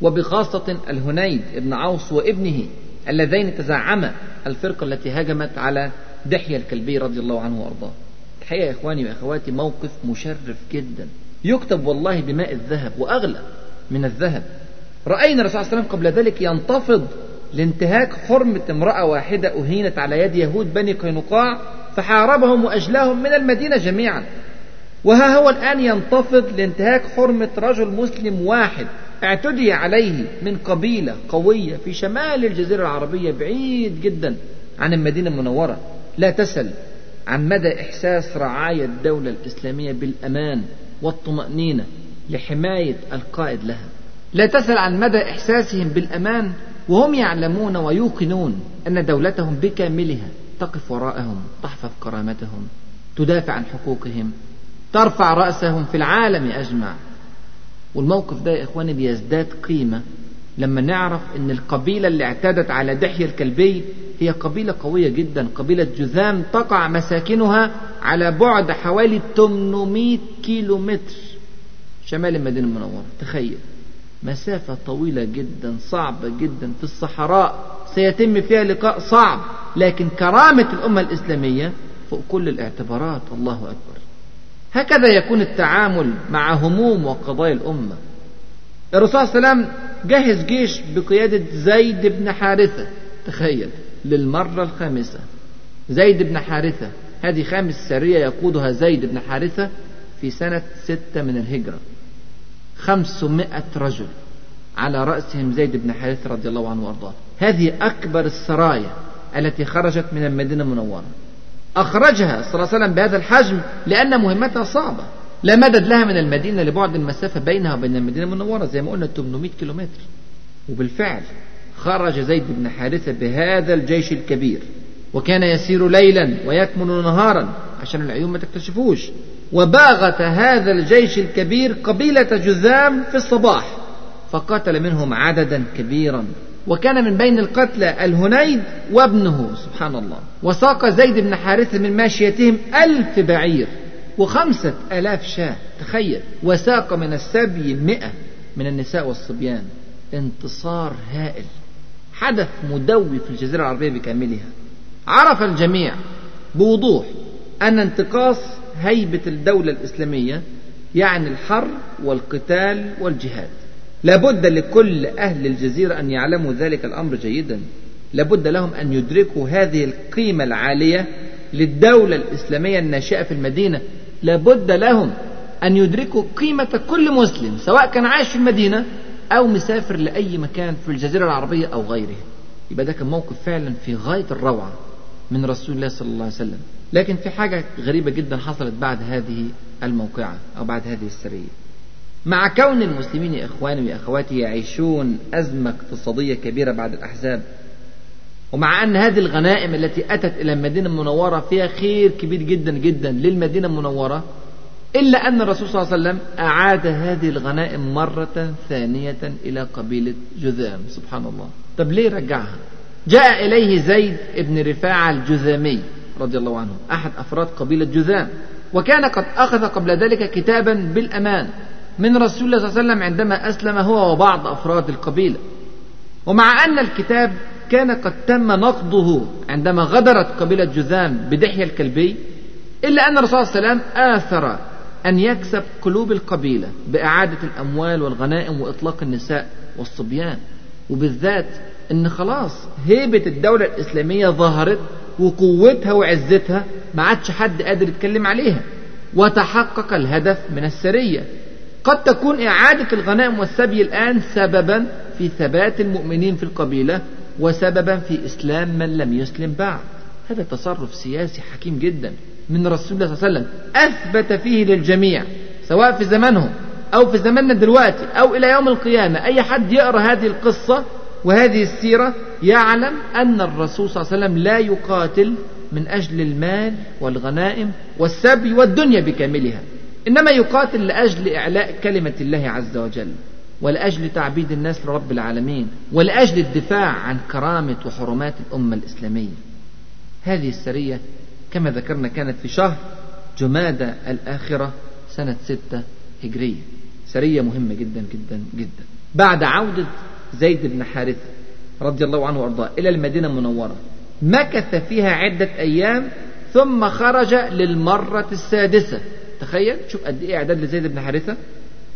وبخاصة الهنيد ابن عوص وابنه اللذين تزعما الفرقة التي هجمت على دحية الكلبي رضي الله عنه وأرضاه. الحقيقة يا إخواني وأخواتي موقف مشرف جدا. يكتب والله بماء الذهب وأغلى من الذهب. رأينا الرسول صلى الله عليه وسلم قبل ذلك ينتفض لانتهاك حرمة امرأة واحدة أهينت على يد يهود بني قينقاع فحاربهم وأجلاهم من المدينة جميعا. وها هو الآن ينتفض لانتهاك حرمة رجل مسلم واحد اعتدي عليه من قبيلة قوية في شمال الجزيرة العربية بعيد جدا عن المدينة المنورة. لا تسل عن مدى إحساس رعاية الدولة الإسلامية بالأمان والطمأنينة لحماية القائد لها. لا تسل عن مدى إحساسهم بالأمان وهم يعلمون ويوقنون أن دولتهم بكاملها تقف وراءهم تحفظ كرامتهم تدافع عن حقوقهم ترفع رأسهم في العالم أجمع. والموقف ده يا إخواني بيزداد قيمة لما نعرف أن القبيلة اللي اعتدت على دحية الكلبي هي قبيلة قوية جدا قبيلة جذام تقع مساكنها على بعد حوالي 800 كيلو متر شمال المدينة المنورة. تخيل مسافة طويلة جدا صعبة جدا في الصحراء. سيتم فيها لقاء صعب لكن كرامة الأمة الإسلامية فوق كل الاعتبارات. الله أكبر. هكذا يكون التعامل مع هموم وقضايا الأمة. الرسول صلى الله عليه وسلم جهز جيش بقيادة زيد بن حارثة. تخيل. للمرة الخامسة. زيد بن حارثة. هذه خامس سرية يقودها زيد بن حارثة في سنة ستة من الهجرة. خمسمائة رجل على رأسهم زيد بن حارثة رضي الله عنه وأرضاه. هذه أكبر السرايا التي خرجت من المدينة المنورة. أخرجها صلى الله عليه وسلم بهذا الحجم لأن مهمتها صعبة. لا مدد لها من المدينة لبعد المسافة بينها وبين المدينة المنورة. زي ما قلنا 800 كيلومتر. وبالفعل خرج زيد بن حارثة بهذا الجيش الكبير وكان يسير ليلا ويكمن نهارا عشان العيون ما تكتشفوش. وباغت هذا الجيش الكبير قبيلة جذام في الصباح فقتل منهم عددا كبيرا. وكان من بين القتلى الهنيد وابنه سبحان الله. وساق زيد بن حارثة من ماشيتهم ألف بعير وخمسة ألاف شاة تخيل. وساق من السبي مئة من النساء والصبيان. انتصار هائل. حدث مدوي في الجزيرة العربية بكاملها. عرف الجميع بوضوح أن انتقاص هيبة الدولة الإسلامية يعني الحرب والقتال والجهاد. لابد لكل أهل الجزيرة أن يعلموا ذلك الأمر جيدا. لابد لهم أن يدركوا هذه القيمة العالية للدولة الإسلامية الناشئة في المدينة. لابد لهم أن يدركوا قيمة كل مسلم سواء كان عايش في المدينة أو مسافر لأي مكان في الجزيرة العربية أو غيرها يبقى ده كان موقف فعلا في غاية الروعة من رسول الله صلى الله عليه وسلم. لكن في حاجة غريبة جدا حصلت بعد هذه الموقعة أو بعد هذه السرية. مع كون المسلمين يا إخواني وأخواتي يعيشون أزمة اقتصادية كبيرة بعد الأحزاب ومع أن هذه الغنائم التي أتت إلى المدينة المنورة فيها خير كبير جدا جدا للمدينة المنورة إلا أن الرسول صلى الله عليه وسلم أعاد هذه الغنائم مرة ثانية إلى قبيلة جذام. سبحان الله. طب ليه رجعها؟ جاء إليه زيد بن رفاعة الجذامي رضي الله عنه أحد أفراد قبيلة جذام وكان قد أخذ قبل ذلك كتابا بالأمان من رسول الله صلى الله عليه وسلم عندما أسلم هو وبعض أفراد القبيلة. ومع أن الكتاب كان قد تم نقضه عندما غدرت قبيلة جذام بدحية الكلبي إلا أن الرسول صلى الله عليه وسلم آثر أن يكسب قلوب القبيلة بإعادة الأموال والغنائم وإطلاق النساء والصبيان. وبالذات أن خلاص هيبة الدولة الإسلامية ظهرت وقوتها وعزتها ما عادش حد قادر يتكلم عليها. وتحقق الهدف من السرية. قد تكون إعادة الغنائم والسبي الآن سببا في ثبات المؤمنين في القبيلة وسببا في إسلام من لم يسلم بعد. هذا تصرف سياسي حكيم جدا. من رسول الله صلى الله عليه وسلم. أثبت فيه للجميع سواء في زمانهم أو في زماننا دلوقتي أو إلى يوم القيامة. أي حد يقرأ هذه القصة وهذه السيرة يعلم أن الرسول صلى الله عليه وسلم لا يقاتل من أجل المال والغنائم والسبي والدنيا بكاملها إنما يقاتل لأجل إعلاء كلمة الله عز وجل ولأجل تعبيد الناس لرب العالمين ولأجل الدفاع عن كرامة وحرمات الأمة الإسلامية. هذه السرية كما ذكرنا كانت في شهر جمادى الآخرة سنة ستة هجرية. سرية مهمة جدا جدا جدا. بعد عودة زيد بن حارثة رضي الله عنه وأرضاه إلى المدينة المنورة مكث فيها عدة أيام ثم خرج للمرة السادسة. تخيل شوف قد إيه إعداد لزيد بن حارثة.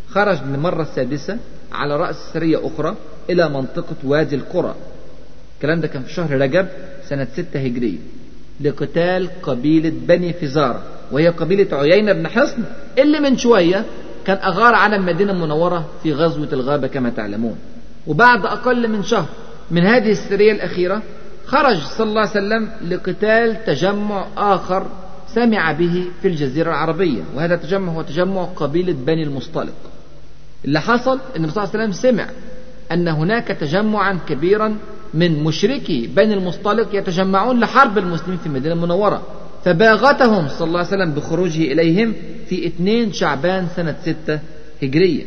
خرج للمرة السادسة على رأس سرية أخرى إلى منطقة وادي القرى. الكلام ده كان في شهر رجب سنة ستة هجرية. لقتال قبيلة بني فزارة وهي قبيلة عيينة بن حصن اللي من شوية كان أغار على المدينة المنورة في غزوة الغابة كما تعلمون. وبعد أقل من شهر من هذه السرية الأخيرة خرج صلى الله عليه وسلم لقتال تجمع آخر سمع به في الجزيرة العربية وهذا التجمع هو تجمع قبيلة بني المصطلق. اللي حصل أن الرسول صلى الله عليه وسلم سمع أن هناك تجمعا كبيرا من مشركي بني المصطلق يتجمعون لحرب المسلمين في المدينة المنورة. فباغتهم صلى الله عليه وسلم بخروجه إليهم في اثنين شعبان سنة ستة هجرية.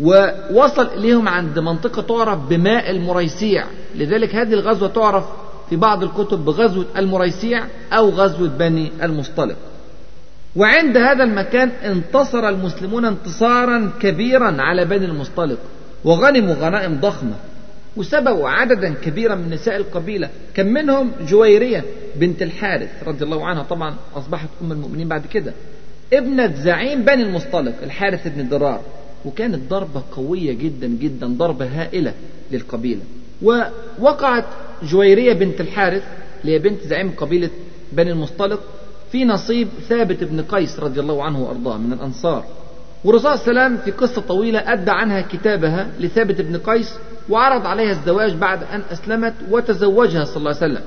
ووصل إليهم عند منطقة تعرف بماء المريسيع. لذلك هذه الغزوة تعرف في بعض الكتب بغزوة المريسيع أو غزوة بني المصطلق. وعند هذا المكان انتصر المسلمون انتصارا كبيرا على بني المصطلق. وغنموا غنائم ضخمة. وسبقوا عددا كبيرا من نساء القبيلة كان منهم جويرية بنت الحارث رضي الله عنها طبعا أصبحت أم المؤمنين بعد كده. ابنة زعيم بني المصطلق الحارث بن الضرار. وكانت ضربة قوية جدا جدا ضربة هائلة للقبيلة. ووقعت جويرية بنت الحارث اللي هي بنت زعيم قبيلة بني المصطلق في نصيب ثابت بن قيس رضي الله عنه وأرضاه من الأنصار. والرسول صلى الله عليه في قصة طويلة أدى عنها كتابها لثابت بن قيس وعرض عليها الزواج بعد أن أسلمت وتزوجها صلى الله عليه وسلم.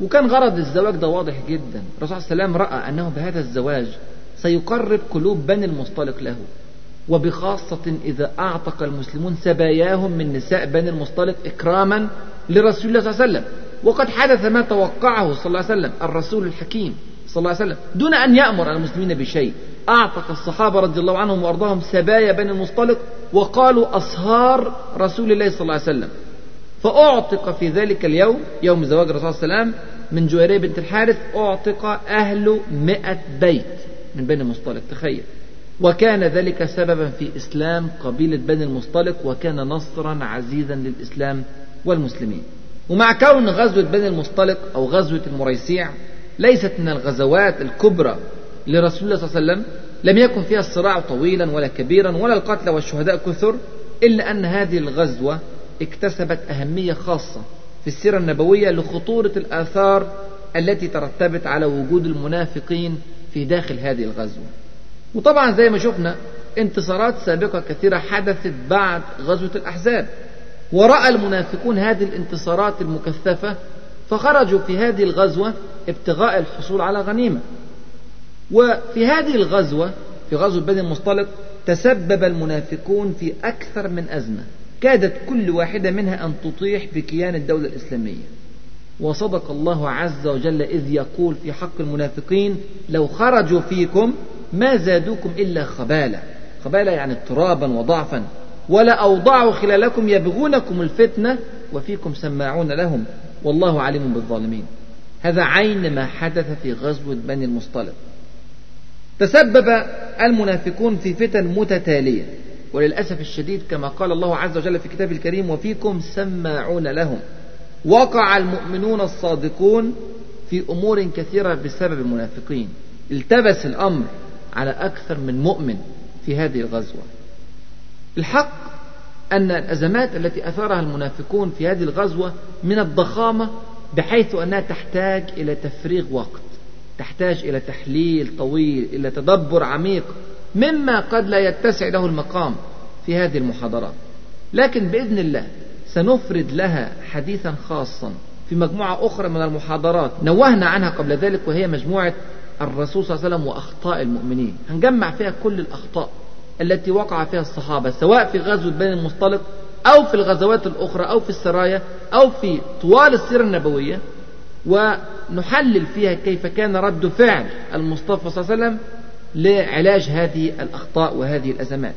وكان غرض الزواج ده واضح جدا. الرسول صلى الله عليه رأى أنه بهذا الزواج سيقرب قلوب بني المصطلق له وبخاصة إذا أعتق المسلمون سباياهم من نساء بني المصطلق إكراما لرسول الله صلى الله عليه وسلم. وقد حدث ما توقعه صلى الله عليه وسلم الرسول الحكيم صلى الله عليه وسلم دون أن يأمر المسلمين بشيء. أعتق الصحابة رضي الله عنهم وأرضاهم سبايا بني المصطلق وقالوا أصهار رسول الله صلى الله عليه وسلم. فأعتق في ذلك اليوم يوم زواج الرسول صلى الله عليه وسلم من جويرية بنت الحارث أعتق أهل مئة بيت من بني المصطلق تخيل. وكان ذلك سببا في إسلام قبيلة بني المصطلق وكان نصرا عزيزا للإسلام والمسلمين. ومع كون غزوة بني المصطلق أو غزوة المريسيع ليست من الغزوات الكبرى لرسول الله صلى الله عليه وسلم لم يكن فيها الصراع طويلا ولا كبيرا ولا القتلى والشهداء كثر إلا أن هذه الغزوة اكتسبت أهمية خاصة في السيرة النبوية لخطورة الآثار التي ترتبت على وجود المنافقين في داخل هذه الغزوة. وطبعا زي ما شفنا انتصارات سابقة كثيرة حدثت بعد غزوة الأحزاب. ورأى المنافقون هذه الانتصارات المكثفة فخرجوا في هذه الغزوة ابتغاء الحصول على غنيمة. وفي هذه الغزوة في غزوة بني المصطلق تسبب المنافقون في أكثر من أزمة. كادت كل واحدة منها أن تطيح بكيان الدولة الإسلامية. وصدق الله عز وجل إذ يقول في حق المنافقين لو خرجوا فيكم ما زادوكم إلا خبالة خبالة يعني اضطرابا وضعفا. ولا أوضعوا خلالكم يبغونكم الفتنة وفيكم سماعون لهم. والله عليم بالظالمين. هذا عين ما حدث في غزوة بني المصطلق. تسبب المنافقون في فتن متتالية. وللأسف الشديد كما قال الله عز وجل في كتابه الكريم وفيكم سماعون لهم. وقع المؤمنون الصادقون في أمور كثيرة بسبب المنافقين. التبس الأمر على أكثر من مؤمن في هذه الغزوة. الحق أن الأزمات التي أثارها المنافقون في هذه الغزوة من الضخامة بحيث أنها تحتاج إلى تفريغ وقت. تحتاج إلى تحليل طويل إلى تدبر عميق مما قد لا يتسع له المقام في هذه المحاضرات. لكن بإذن الله سنفرد لها حديثا خاصا في مجموعة أخرى من المحاضرات نوهنا عنها قبل ذلك وهي مجموعة الرسول صلى الله عليه وسلم وأخطاء المؤمنين. هنجمع فيها كل الأخطاء التي وقع فيها الصحابة سواء في غزوة بني المصطلق أو في الغزوات الأخرى أو في السرايا أو في طوال السيرة النبوية ونحلل فيها كيف كان رد فعل المصطفى صلى الله عليه وسلم لعلاج هذه الأخطاء وهذه الأزمات.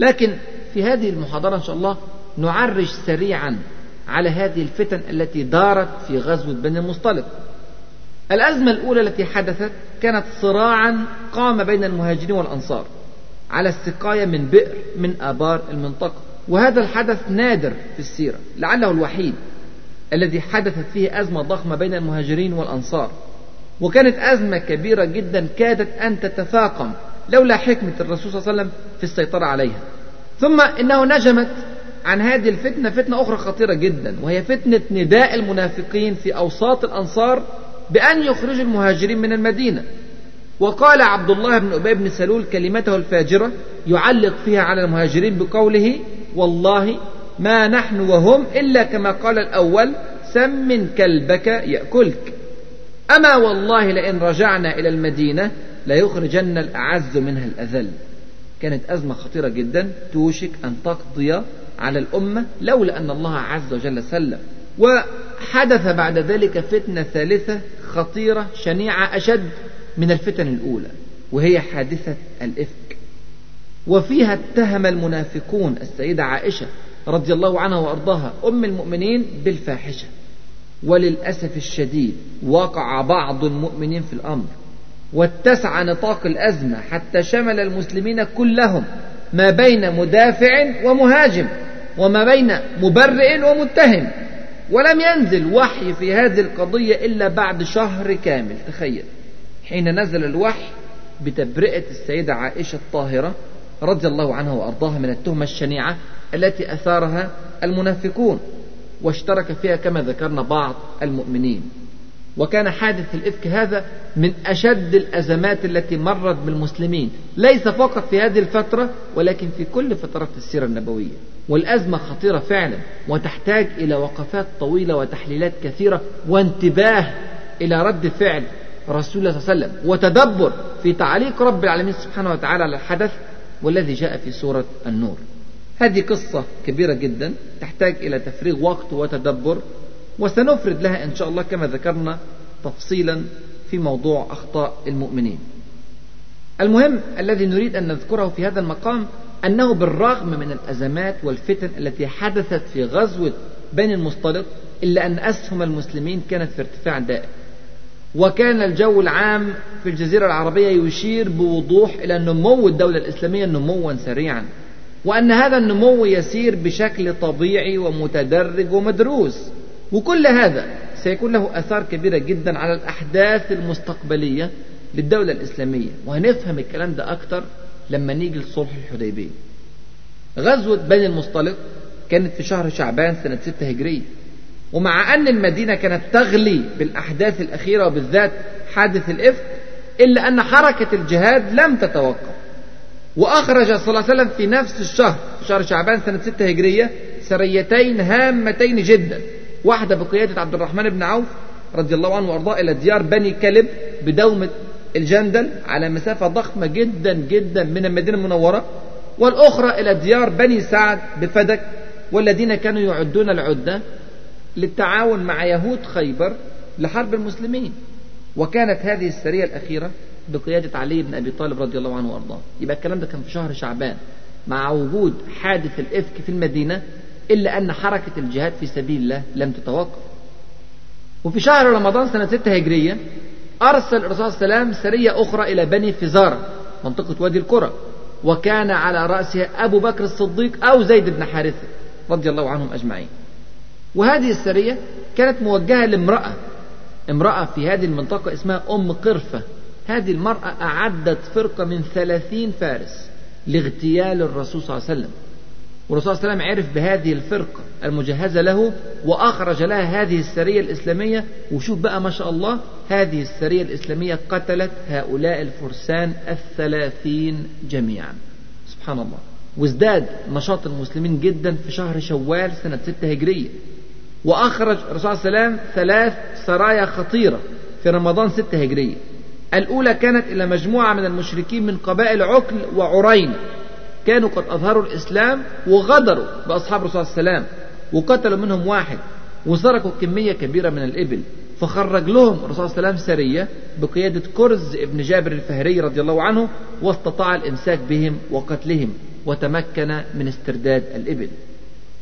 لكن في هذه المحاضرة إن شاء الله نعرج سريعا على هذه الفتن التي دارت في غزوة بني المصطلق الأزمة الأولى التي حدثت كانت صراعا قام بين المهاجرين والأنصار على السقاية من بئر من آبار المنطقة. وهذا الحدث نادر في السيرة لعله الوحيد الذي حدثت فيه أزمة ضخمة بين المهاجرين والأنصار. وكانت أزمة كبيرة جدا كادت أن تتفاقم لولا حكمة الرسول صلى الله عليه وسلم في السيطرة عليها. ثم إنه نجمت عن هذه الفتنة فتنة أخرى خطيرة جدا وهي فتنة نداء المنافقين في أوساط الأنصار بأن يخرجوا المهاجرين من المدينة. وقال عبد الله بن أبي بن سلول كلمته الفاجرة يعلق فيها على المهاجرين بقوله والله ما نحن وهم إلا كما قال الأول سم كلبك يأكلك. أما والله لئن رجعنا إلى المدينة ليخرجن الأعز منها الأذل. كانت أزمة خطيرة جدا توشك أن تقضي على الأمة لولا أن الله عز وجل سلم. وحدث بعد ذلك فتنة ثالثة خطيرة شنيعة أشد من الفتن الأولى وهي حادثة الإفك. وفيها اتهم المنافقون السيدة عائشة رضي الله عنها وأرضاها أم المؤمنين بالفاحشة. وللأسف الشديد وقع بعض المؤمنين في الأمر. واتسع نطاق الأزمة حتى شمل المسلمين كلهم ما بين مدافع ومهاجم وما بين مبرئ ومتهم. ولم ينزل وحي في هذه القضية إلا بعد شهر كامل. تخيل. حين نزل الوحي بتبرئة السيدة عائشة الطاهرة رضي الله عنها وأرضاها من التهمة الشنيعة التي أثارها المنافقون واشترك فيها كما ذكرنا بعض المؤمنين. وكان حادث الإفك هذا من أشد الأزمات التي مرت بالمسلمين. ليس فقط في هذه الفترة ولكن في كل فترات السيرة النبوية. والأزمة خطيرة فعلا وتحتاج إلى وقفات طويلة وتحليلات كثيرة وانتباه إلى رد فعل رسول الله صلى الله عليه وسلم وتدبر في تعليق رب العالمين سبحانه وتعالى على الحدث والذي جاء في سورة النور. هذه قصة كبيرة جدا تحتاج إلى تفريغ وقت وتدبر وسنفرد لها إن شاء الله كما ذكرنا تفصيلا في موضوع أخطاء المؤمنين. المهم الذي نريد أن نذكره في هذا المقام أنه بالرغم من الأزمات والفتن التي حدثت في غزوة بني المصطلق إلا أن أسهم المسلمين كانت في ارتفاع دائم. وكان الجو العام في الجزيرة العربية يشير بوضوح إلى نمو الدولة الإسلامية نموا سريعا. وأن هذا النمو يسير بشكل طبيعي ومتدرج ومدروس. وكل هذا سيكون له آثار كبيرة جدا على الأحداث المستقبلية للدولة الإسلامية. وهنفهم الكلام ده أكتر لما نيجي لصلح الحديبية. غزوة بني المصطلق كانت في شهر شعبان سنة 6 هجرية. ومع أن المدينة كانت تغلي بالأحداث الأخيرة وبالذات حادث الإفك إلا أن حركة الجهاد لم تتوقف. وأخرج صلى الله عليه وسلم في نفس الشهر شهر شعبان سنة 6 هجرية سريتين هامتين جدا. واحدة بقيادة عبد الرحمن بن عوف رضي الله عنه وأرضاه إلى ديار بني كلب بدومة الجندل على مسافة ضخمة جدا جدا من المدينة المنورة. والأخرى إلى ديار بني سعد بفدك والذين كانوا يعدون العدة للتعاون مع يهود خيبر لحرب المسلمين. وكانت هذه السرية الأخيرة بقيادة علي بن أبي طالب رضي الله عنه وأرضاه. يبقى الكلام ده كان في شهر شعبان. مع وجود حادث الإفك في المدينة إلا أن حركة الجهاد في سبيل الله لم تتوقف. وفي شهر رمضان سنة 6 هجرية أرسل الرسول صلى الله عليه وسلم سرية أخرى إلى بني فزارة منطقة وادي القرى. وكان على رأسها أبو بكر الصديق أو زيد بن حارثة رضي الله عنهم أجمعين. وهذه السرية كانت موجهة لامرأة امرأة في هذه المنطقة اسمها أم قرفة. هذه المرأة أعدت فرقة من ثلاثين فارس لاغتيال الرسول صلى الله عليه وسلم. والرسول صلى الله عليه وسلم عرف بهذه الفرقة المجهزة له وأخرج لها هذه السرية الإسلامية. وشوف بقى ما شاء الله هذه السرية الإسلامية قتلت هؤلاء الفرسان الثلاثين جميعا. سبحان الله. وازداد نشاط المسلمين جدا في شهر شوال سنة ستة هجرية. وأخرج الرسول صلى الله عليه وسلم ثلاث سرايا خطيرة في رمضان ستة هجرية. الأولى كانت إلى مجموعة من المشركين من قبائل عكل وعرين. كانوا قد أظهروا الإسلام وغدروا بأصحاب الرسول صلى الله عليه وسلم وقتلوا منهم واحد وسرقوا كمية كبيرة من الإبل. فخرج لهم الرسول صلى الله عليه وسلم سرية بقيادة كرز ابن جابر الفهري رضي الله عنه واستطاع الإمساك بهم وقتلهم وتمكن من استرداد الإبل.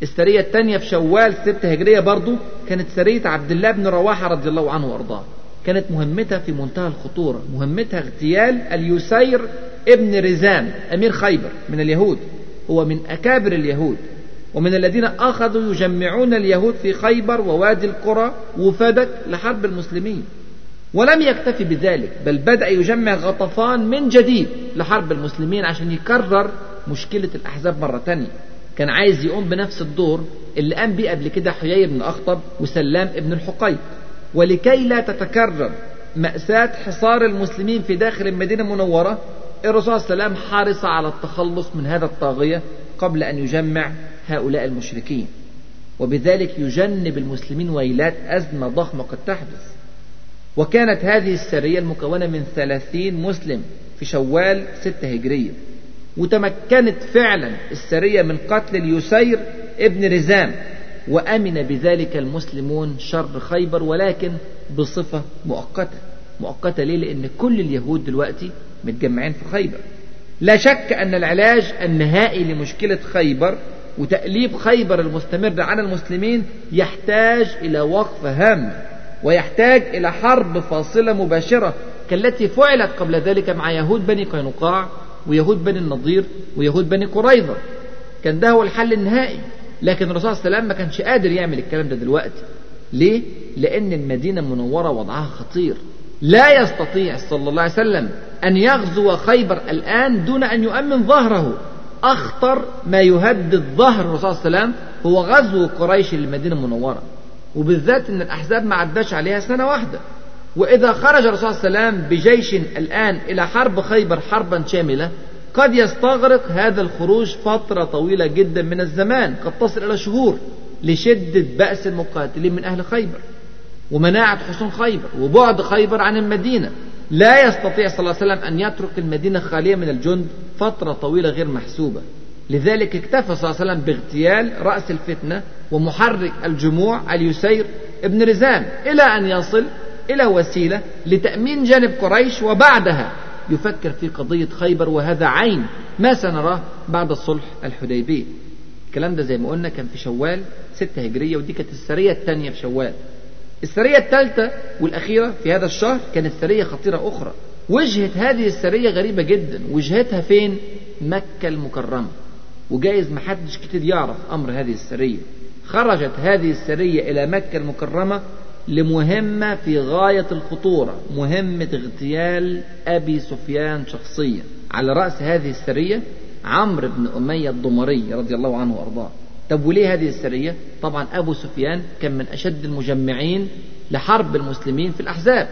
السرية الثانية في شوال ستة هجرية برضو كانت سرية عبد الله بن رواحة رضي الله عنه وأرضاه. كانت مهمتها في منتهى الخطورة مهمتها اغتيال اليسير ابن رزام أمير خيبر من اليهود. هو من أكابر اليهود ومن الذين أخذوا يجمعون اليهود في خيبر ووادي القرى وفدك لحرب المسلمين. ولم يكتفي بذلك بل بدأ يجمع غطفان من جديد لحرب المسلمين عشان يكرر مشكلة الأحزاب مرة تانية. كان عايز يقوم بنفس الدور اللي قام بيه قبل كده حيي بن أخطب وسلام ابن الحقيق ولكي لا تتكرر مأساة حصار المسلمين في داخل المدينة المنورة الرسول صلى الله عليه وسلم حرص على التخلص من هذا الطاغية قبل أن يجمع هؤلاء المشركين. وبذلك يجنب المسلمين ويلات أزمة ضخمة قد تحدث. وكانت هذه السرية المكونة من ثلاثين مسلم في شوال ستة هجرية. وتمكنت فعلا السرية من قتل اليسير ابن رزام. وأمن بذلك المسلمون شر خيبر ولكن بصفة مؤقتة. مؤقتة ليه؟ لأن كل اليهود دلوقتي متجمعين في خيبر. لا شك أن العلاج النهائي لمشكلة خيبر وتأليف خيبر المستمر على المسلمين يحتاج إلى وقفة هامة ويحتاج إلى حرب فاصلة مباشرة كالتي فعلت قبل ذلك مع يهود بني قينقاع ويهود بني النضير ويهود بني قريظة. كان ده هو الحل النهائي. لكن الرسول صلى الله عليه وسلم ما كانش قادر يعمل الكلام ده دلوقتي. ليه؟ لأن المدينة المنورة وضعها خطير. لا يستطيع صلى الله عليه وسلم أن يغزو خيبر الآن دون أن يؤمن ظهره. أخطر ما يهدد ظهر الرسول صلى الله عليه وسلم هو غزو قريش للمدينة المنورة. وبالذات أن الأحزاب ما عداش عليها سنة واحدة. وإذا خرج الرسول صلى الله عليه وسلم بجيش الآن إلى حرب خيبر حربا شاملة قد يستغرق هذا الخروج فترة طويلة جدا من الزمان قد تصل إلى شهور لشدة بأس المقاتلين من أهل خيبر ومناعة حصون خيبر وبعد خيبر عن المدينة. لا يستطيع صلى الله عليه وسلم أن يترك المدينة خالية من الجند فترة طويلة غير محسوبة. لذلك اكتفى صلى الله عليه وسلم باغتيال رأس الفتنة ومحرك الجموع اليسير ابن رزام إلى أن يصل إلى وسيلة لتأمين جانب قريش وبعدها. يفكر في قضية خيبر وهذا عين. ما سنراه بعد الصلح الحديبية الكلام ده زي ما قلنا كان في شوال ستة هجرية ودي كانت السرية الثانية في شوال. السرية الثالثة والأخيرة في هذا الشهر كانت سرية خطيرة أخرى. وجهة هذه السرية غريبة جدا. وجهتها فين؟ مكة المكرمة. وجايز محدش كتير يعرف أمر هذه السرية. خرجت هذه السرية إلى مكة المكرمة لمهمة في غاية الخطورة مهمة اغتيال أبي سفيان شخصيا. على رأس هذه السرية عمرو بن أمية الضمري رضي الله عنه وأرضاه. طب وليه هذه السرية؟ طبعا أبو سفيان كان من أشد المجمعين لحرب المسلمين في الأحزاب.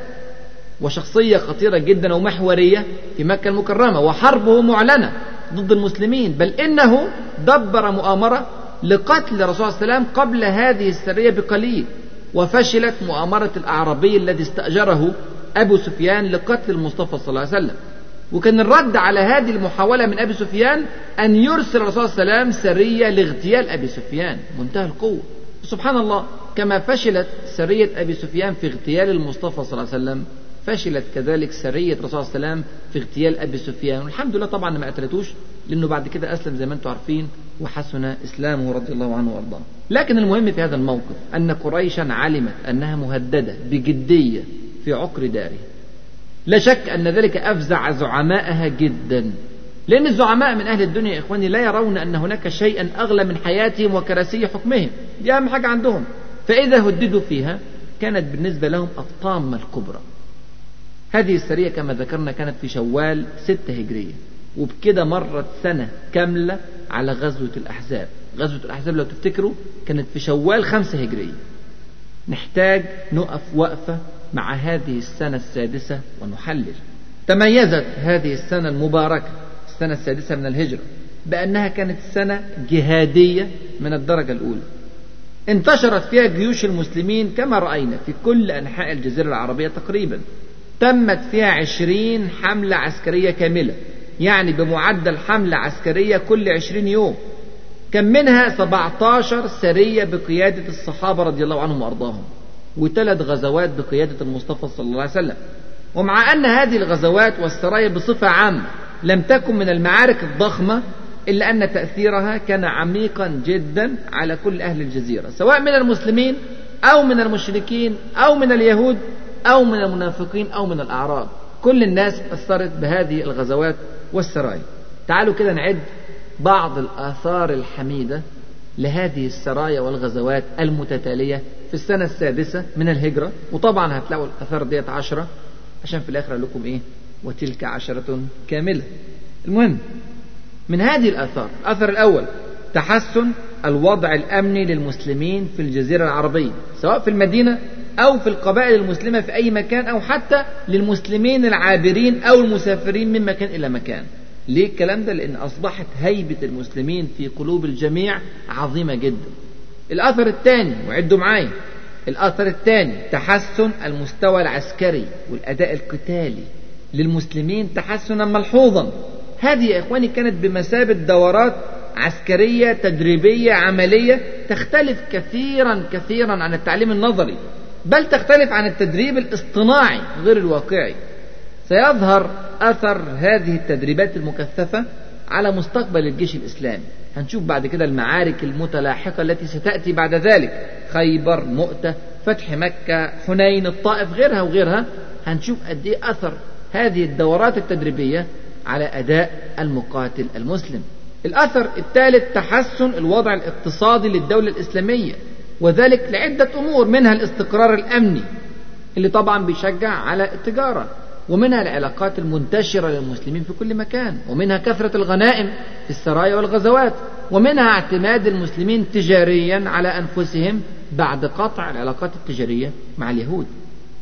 وشخصية خطيرة جدا ومحورية في مكة المكرمة. وحربه معلنة ضد المسلمين. بل إنه دبر مؤامرة لقتل الرسول صلى الله عليه وسلم قبل هذه السرية بقليل. وفشلت مؤامرة الأعرابي الذي استأجره أبو سفيان لقتل المصطفى صلى الله عليه وسلم. وكان الرد على هذه المحاولة من أبي سفيان أن يرسل الرسول صلى الله عليه وسلم سرية لاغتيال أبي سفيان. منتهى القوة. سبحان الله كما فشلت سرية أبي سفيان في اغتيال المصطفى صلى الله عليه وسلم فشلت كذلك سرية الرسول صلى الله عليه وسلم في اغتيال أبي سفيان. والحمد لله طبعا ما قتلتوش لأنه بعد كده أسلم زي ما أنتم عارفين. وحسن إسلامه رضي الله عنه وأرضاه. لكن المهم في هذا الموقف أن قريشا علمت أنها مهددة بجدية في عقر داره لا شك أن ذلك أفزع زعمائها جدا. لأن الزعماء من أهل الدنيا يا إخواني لا يرون أن هناك شيئا أغلى من حياتهم وكراسي حكمهم. دي أهم حاجة عندهم. فإذا هددوا فيها كانت بالنسبة لهم الطامة الكبرى. هذه السرية كما ذكرنا كانت في شوال ستة هجرية. وبكده مرت سنة كاملة على غزوة الأحزاب. غزوة الأحزاب لو تفتكروا كانت في شوال خمسة هجرية. نحتاج نقف وقفة مع هذه السنة السادسة ونحلل. تميزت هذه السنة المباركة السنة السادسة من الهجرة بأنها كانت سنة جهادية من الدرجة الأولى. انتشرت فيها جيوش المسلمين كما رأينا في كل أنحاء الجزيرة العربية تقريبا. تمت فيها عشرين حملة عسكرية كاملة. يعني بمعدل حملة عسكرية كل عشرين يوم كان منها 17 سرية بقيادة الصحابة رضي الله عنهم وأرضاهم وثلاث غزوات بقيادة المصطفى صلى الله عليه وسلم. ومع أن هذه الغزوات والسرايا بصفة عامة لم تكن من المعارك الضخمة إلا أن تأثيرها كان عميقا جدا على كل أهل الجزيرة سواء من المسلمين أو من المشركين أو من اليهود أو من المنافقين أو من الأعراب. كل الناس أثرت بهذه الغزوات والسرايا. تعالوا كده نعد بعض الآثار الحميدة لهذه السرايا والغزوات المتتالية في السنة السادسة من الهجرة. وطبعا هتلاقوا الآثار ديت عشرة عشان في الآخر لكم إيه؟ وتلك عشرة كاملة. المهم من هذه الآثار الأثر الأول تحسن الوضع الأمني للمسلمين في الجزيرة العربية سواء في المدينة أو في القبائل المسلمة في أي مكان أو حتى للمسلمين العابرين أو المسافرين من مكان إلى مكان. ليه الكلام ده؟ لأن أصبحت هيبة المسلمين في قلوب الجميع عظيمة جدا. الأثر الثاني وعدوا معايا الأثر الثاني تحسن المستوى العسكري والأداء القتالي للمسلمين تحسنا ملحوظا. هذه يا إخواني كانت بمثابة دورات عسكرية تدريبية عملية تختلف كثيرا كثيرا عن التعليم النظري. بل تختلف عن التدريب الاصطناعي غير الواقعي. سيظهر أثر هذه التدريبات المكثفة على مستقبل الجيش الإسلامي. هنشوف بعد كده المعارك المتلاحقة التي ستأتي بعد ذلك. خيبر مؤتة فتح مكة حنين الطائف غيرها وغيرها. هنشوف قد إيه أثر هذه الدورات التدريبية على أداء المقاتل المسلم. الأثر الثالث تحسن الوضع الاقتصادي للدولة الإسلامية. وذلك لعدة أمور منها الاستقرار الأمني اللي طبعا بيشجع على التجارة ومنها العلاقات المنتشرة للمسلمين في كل مكان ومنها كثرة الغنائم في السرايا والغزوات ومنها اعتماد المسلمين تجاريا على أنفسهم بعد قطع العلاقات التجارية مع اليهود.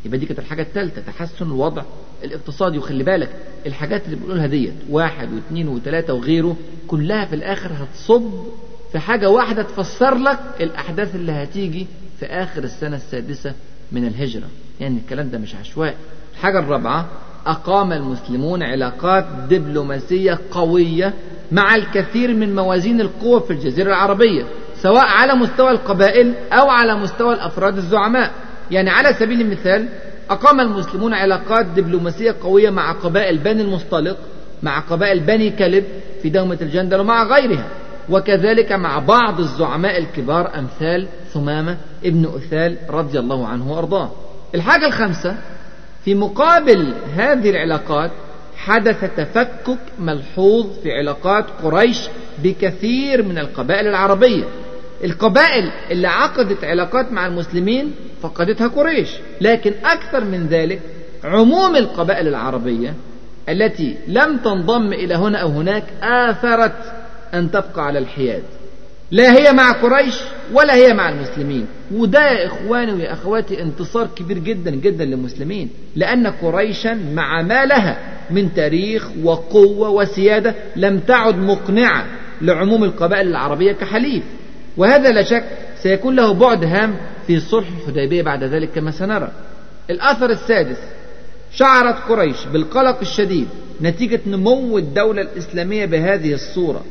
يبقى دي كانت الحاجة الثالثة تحسن الوضع الاقتصادي. وخلي بالك الحاجات اللي بنقولها ديت واحد واثنين وثلاثة وغيره كلها في الآخر هتصب في حاجة واحدة تفسر لك الأحداث اللي هتيجي في آخر السنة السادسة من الهجرة. يعني الكلام ده مش عشوائي. الحاجة الرابعة أقام المسلمون علاقات دبلوماسية قوية مع الكثير من موازين القوة في الجزيرة العربية سواء على مستوى القبائل أو على مستوى الأفراد الزعماء. يعني على سبيل المثال أقام المسلمون علاقات دبلوماسية قوية مع قبائل بني المصطلق مع قبائل بني كلب في دومة الجندل ومع غيرها. وكذلك مع بعض الزعماء الكبار أمثال ثمامة ابن أثال رضي الله عنه وأرضاه. الحاجة الخامسة في مقابل هذه العلاقات حدث تفكك ملحوظ في علاقات قريش بكثير من القبائل العربية. القبائل اللي عقدت علاقات مع المسلمين فقدتها قريش. لكن أكثر من ذلك عموم القبائل العربية التي لم تنضم إلى هنا أو هناك آثرت أن تبقى على الحياد. لا هي مع قريش ولا هي مع المسلمين. وده يا إخواني ويا أخواتي انتصار كبير جدا جدا للمسلمين. لأن قريشا مع ما لها من تاريخ وقوة وسيادة لم تعد مقنعة لعموم القبائل العربية كحليف. وهذا لا شك سيكون له بعد هام في صلح الحديبية بعد ذلك كما سنرى. الأثر السادس شعرت قريش بالقلق الشديد نتيجة نمو الدولة الإسلامية بهذه الصورة.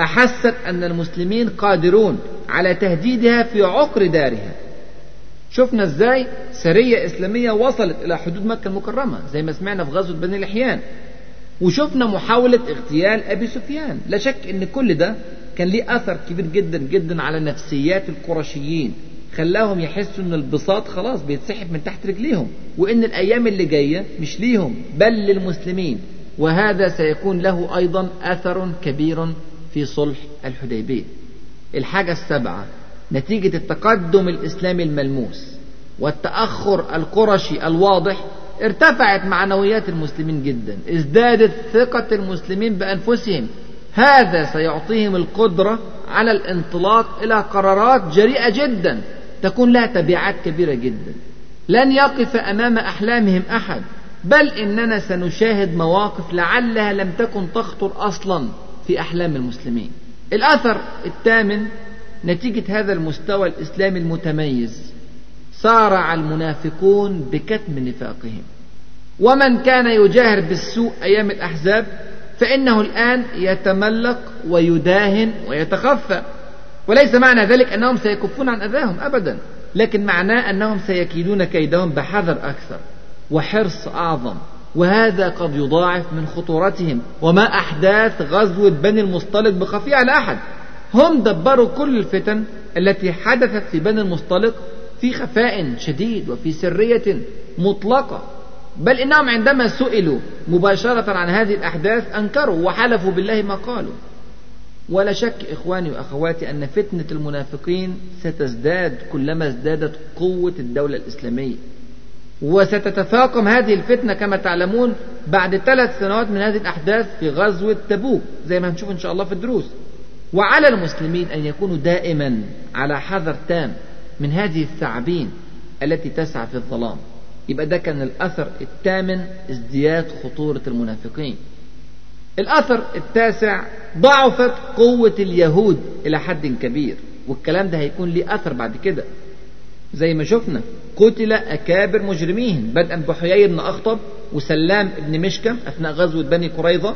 أحست أن المسلمين قادرون على تهديدها في عقر دارها. شفنا إزاي سرية إسلامية وصلت إلى حدود مكة المكرمة زي ما سمعنا في غزوة بني الإحيان وشفنا محاولة اغتيال أبي سفيان. لا شك أن كل ده كان ليه أثر كبير جدا جدا على نفسيات القرشيين. خلاهم يحسوا إن البساط خلاص بيتسحب من تحت رجليهم وإن الأيام اللي جاية مش ليهم بل للمسلمين. وهذا سيكون له أيضا أثر كبير في صلح الحديبية. الحاجة السابعة نتيجة التقدم الإسلامي الملموس والتأخر القرشي الواضح ارتفعت معنويات المسلمين جدا ازدادت ثقة المسلمين بأنفسهم. هذا سيعطيهم القدرة على الانطلاق إلى قرارات جريئة جدا تكون لها تبعات كبيرة جدا. لن يقف أمام أحلامهم أحد بل إننا سنشاهد مواقف لعلها لم تكن تخطر أصلا. في أحلام المسلمين. الأثر الثامن نتيجة هذا المستوى الإسلامي المتميز. صارع المنافقون بكتم نفاقهم. ومن كان يجاهر بالسوء أيام الأحزاب فإنه الآن يتملق ويداهن ويتخفى. وليس معنى ذلك أنهم سيكفون عن أذاهم أبدا لكن معناه أنهم سيكيدون كيدهم بحذر أكثر وحرص أعظم. وهذا قد يضاعف من خطورتهم. وما أحداث غزوة بني المصطلق بخفي على أحد هم دبروا كل الفتن التي حدثت في بني المصطلق في خفاء شديد وفي سرية مطلقة. بل إنهم عندما سئلوا مباشرة عن هذه الأحداث أنكروا وحلفوا بالله ما قالوا. ولا شك إخواني وأخواتي أن فتنة المنافقين ستزداد كلما ازدادت قوة الدولة الإسلامية. وستتفاقم هذه الفتنة كما تعلمون بعد ثلاث سنوات من هذه الأحداث في غزوة تبوك زي ما هنشوف إن شاء الله في الدروس. وعلى المسلمين أن يكونوا دائما على حذر تام من هذه الثعابين التي تسعى في الظلام. يبقى ده كان الأثر الثامن ازدياد خطورة المنافقين. الأثر التاسع ضعفت قوة اليهود إلى حد كبير والكلام ده هيكون ليه أثر بعد كده. زي ما شفنا قتل أكابر مجرميهم بدءا بحيي بن أخطب وسلام بن مشكم أثناء غزوة بني قريظة.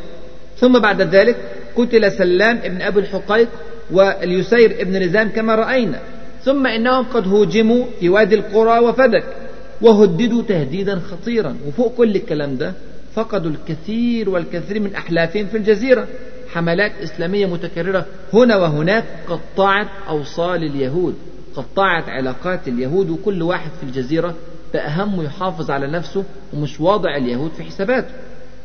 ثم بعد ذلك قتل سلام بن أبي الحقيق واليسير بن نزام كما رأينا. ثم إنهم قد هوجموا في وادي القرى وفدك وهددوا تهديدا خطيرا. وفوق كل الكلام ده فقدوا الكثير والكثير من أحلافهم في الجزيرة. حملات إسلامية متكررة هنا وهناك قطعت أوصال اليهود. قطعت علاقات اليهود وكل واحد في الجزيرة بقى همه يحافظ على نفسه ومش واضع اليهود في حساباته.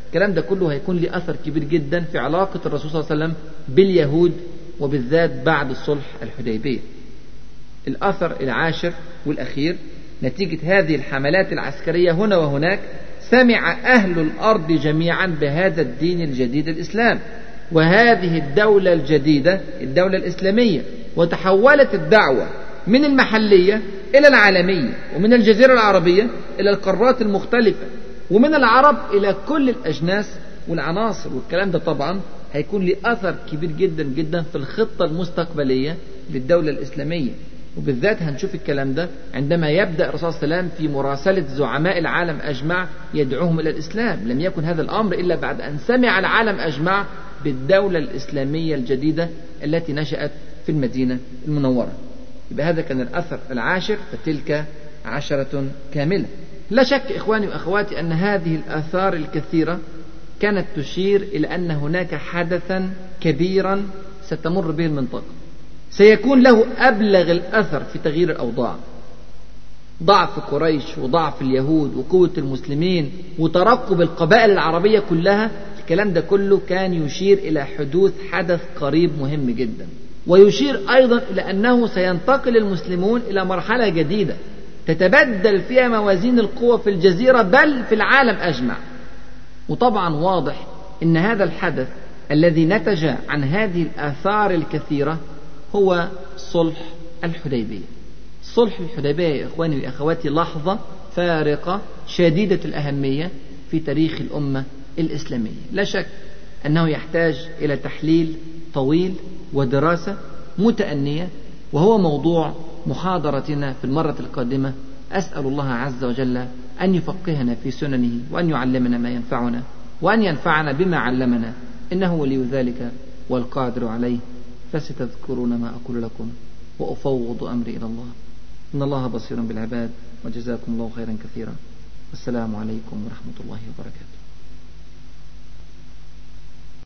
الكلام ده كله هيكون له أثر كبير جدا في علاقة الرسول صلى الله عليه وسلم باليهود وبالذات بعد صلح الحديبية. الأثر العاشر والأخير نتيجة هذه الحملات العسكرية هنا وهناك سمع أهل الأرض جميعا بهذا الدين الجديد الإسلام. وهذه الدولة الجديدة الدولة الإسلامية وتحولت الدعوة من المحلية إلى العالمية ومن الجزيرة العربية إلى القارات المختلفة ومن العرب إلى كل الأجناس والعناصر والكلام ده طبعا هيكون له أثر كبير جدا جدا في الخطة المستقبلية للدولة الإسلامية. وبالذات هنشوف الكلام ده عندما يبدأ الرسول صلى الله عليه وسلم في مراسلة زعماء العالم أجمع يدعوهم إلى الإسلام. لم يكن هذا الأمر إلا بعد أن سمع العالم أجمع بالدولة الإسلامية الجديدة التي نشأت في المدينة المنورة. يبقى هذا كان الأثر العاشر فتلك عشرة كاملة. لا شك إخواني وأخواتي أن هذه الآثار الكثيرة كانت تشير إلى أن هناك حدثا كبيرا ستمر به المنطقة. سيكون له أبلغ الأثر في تغيير الأوضاع. ضعف قريش وضعف اليهود وقوة المسلمين وترقب القبائل العربية كلها الكلام ده كله كان يشير إلى حدوث حدث قريب مهم جدا. ويشير أيضا إلى أنه سينتقل المسلمون إلى مرحلة جديدة تتبدل فيها موازين القوى في الجزيرة بل في العالم أجمع. وطبعا واضح أن هذا الحدث الذي نتج عن هذه الآثار الكثيرة هو صلح الحديبية. صلح الحديبية يا إخواني وأخواتي لحظة فارقة شديدة الأهمية في تاريخ الأمة الإسلامية. لا شك أنه يحتاج إلى تحليل طويل ودراسة متأنية وهو موضوع محاضرتنا في المرة القادمة. أسأل الله عز وجل أن يفقهنا في سننه وأن يعلمنا ما ينفعنا وأن ينفعنا بما علمنا. إنه ولي ذلك والقادر عليه. فستذكرون ما أقول لكم وأفوض أمري إلى الله. إن الله بصير بالعباد وجزاكم الله خيرا كثيرا. والسلام عليكم ورحمة الله وبركاته.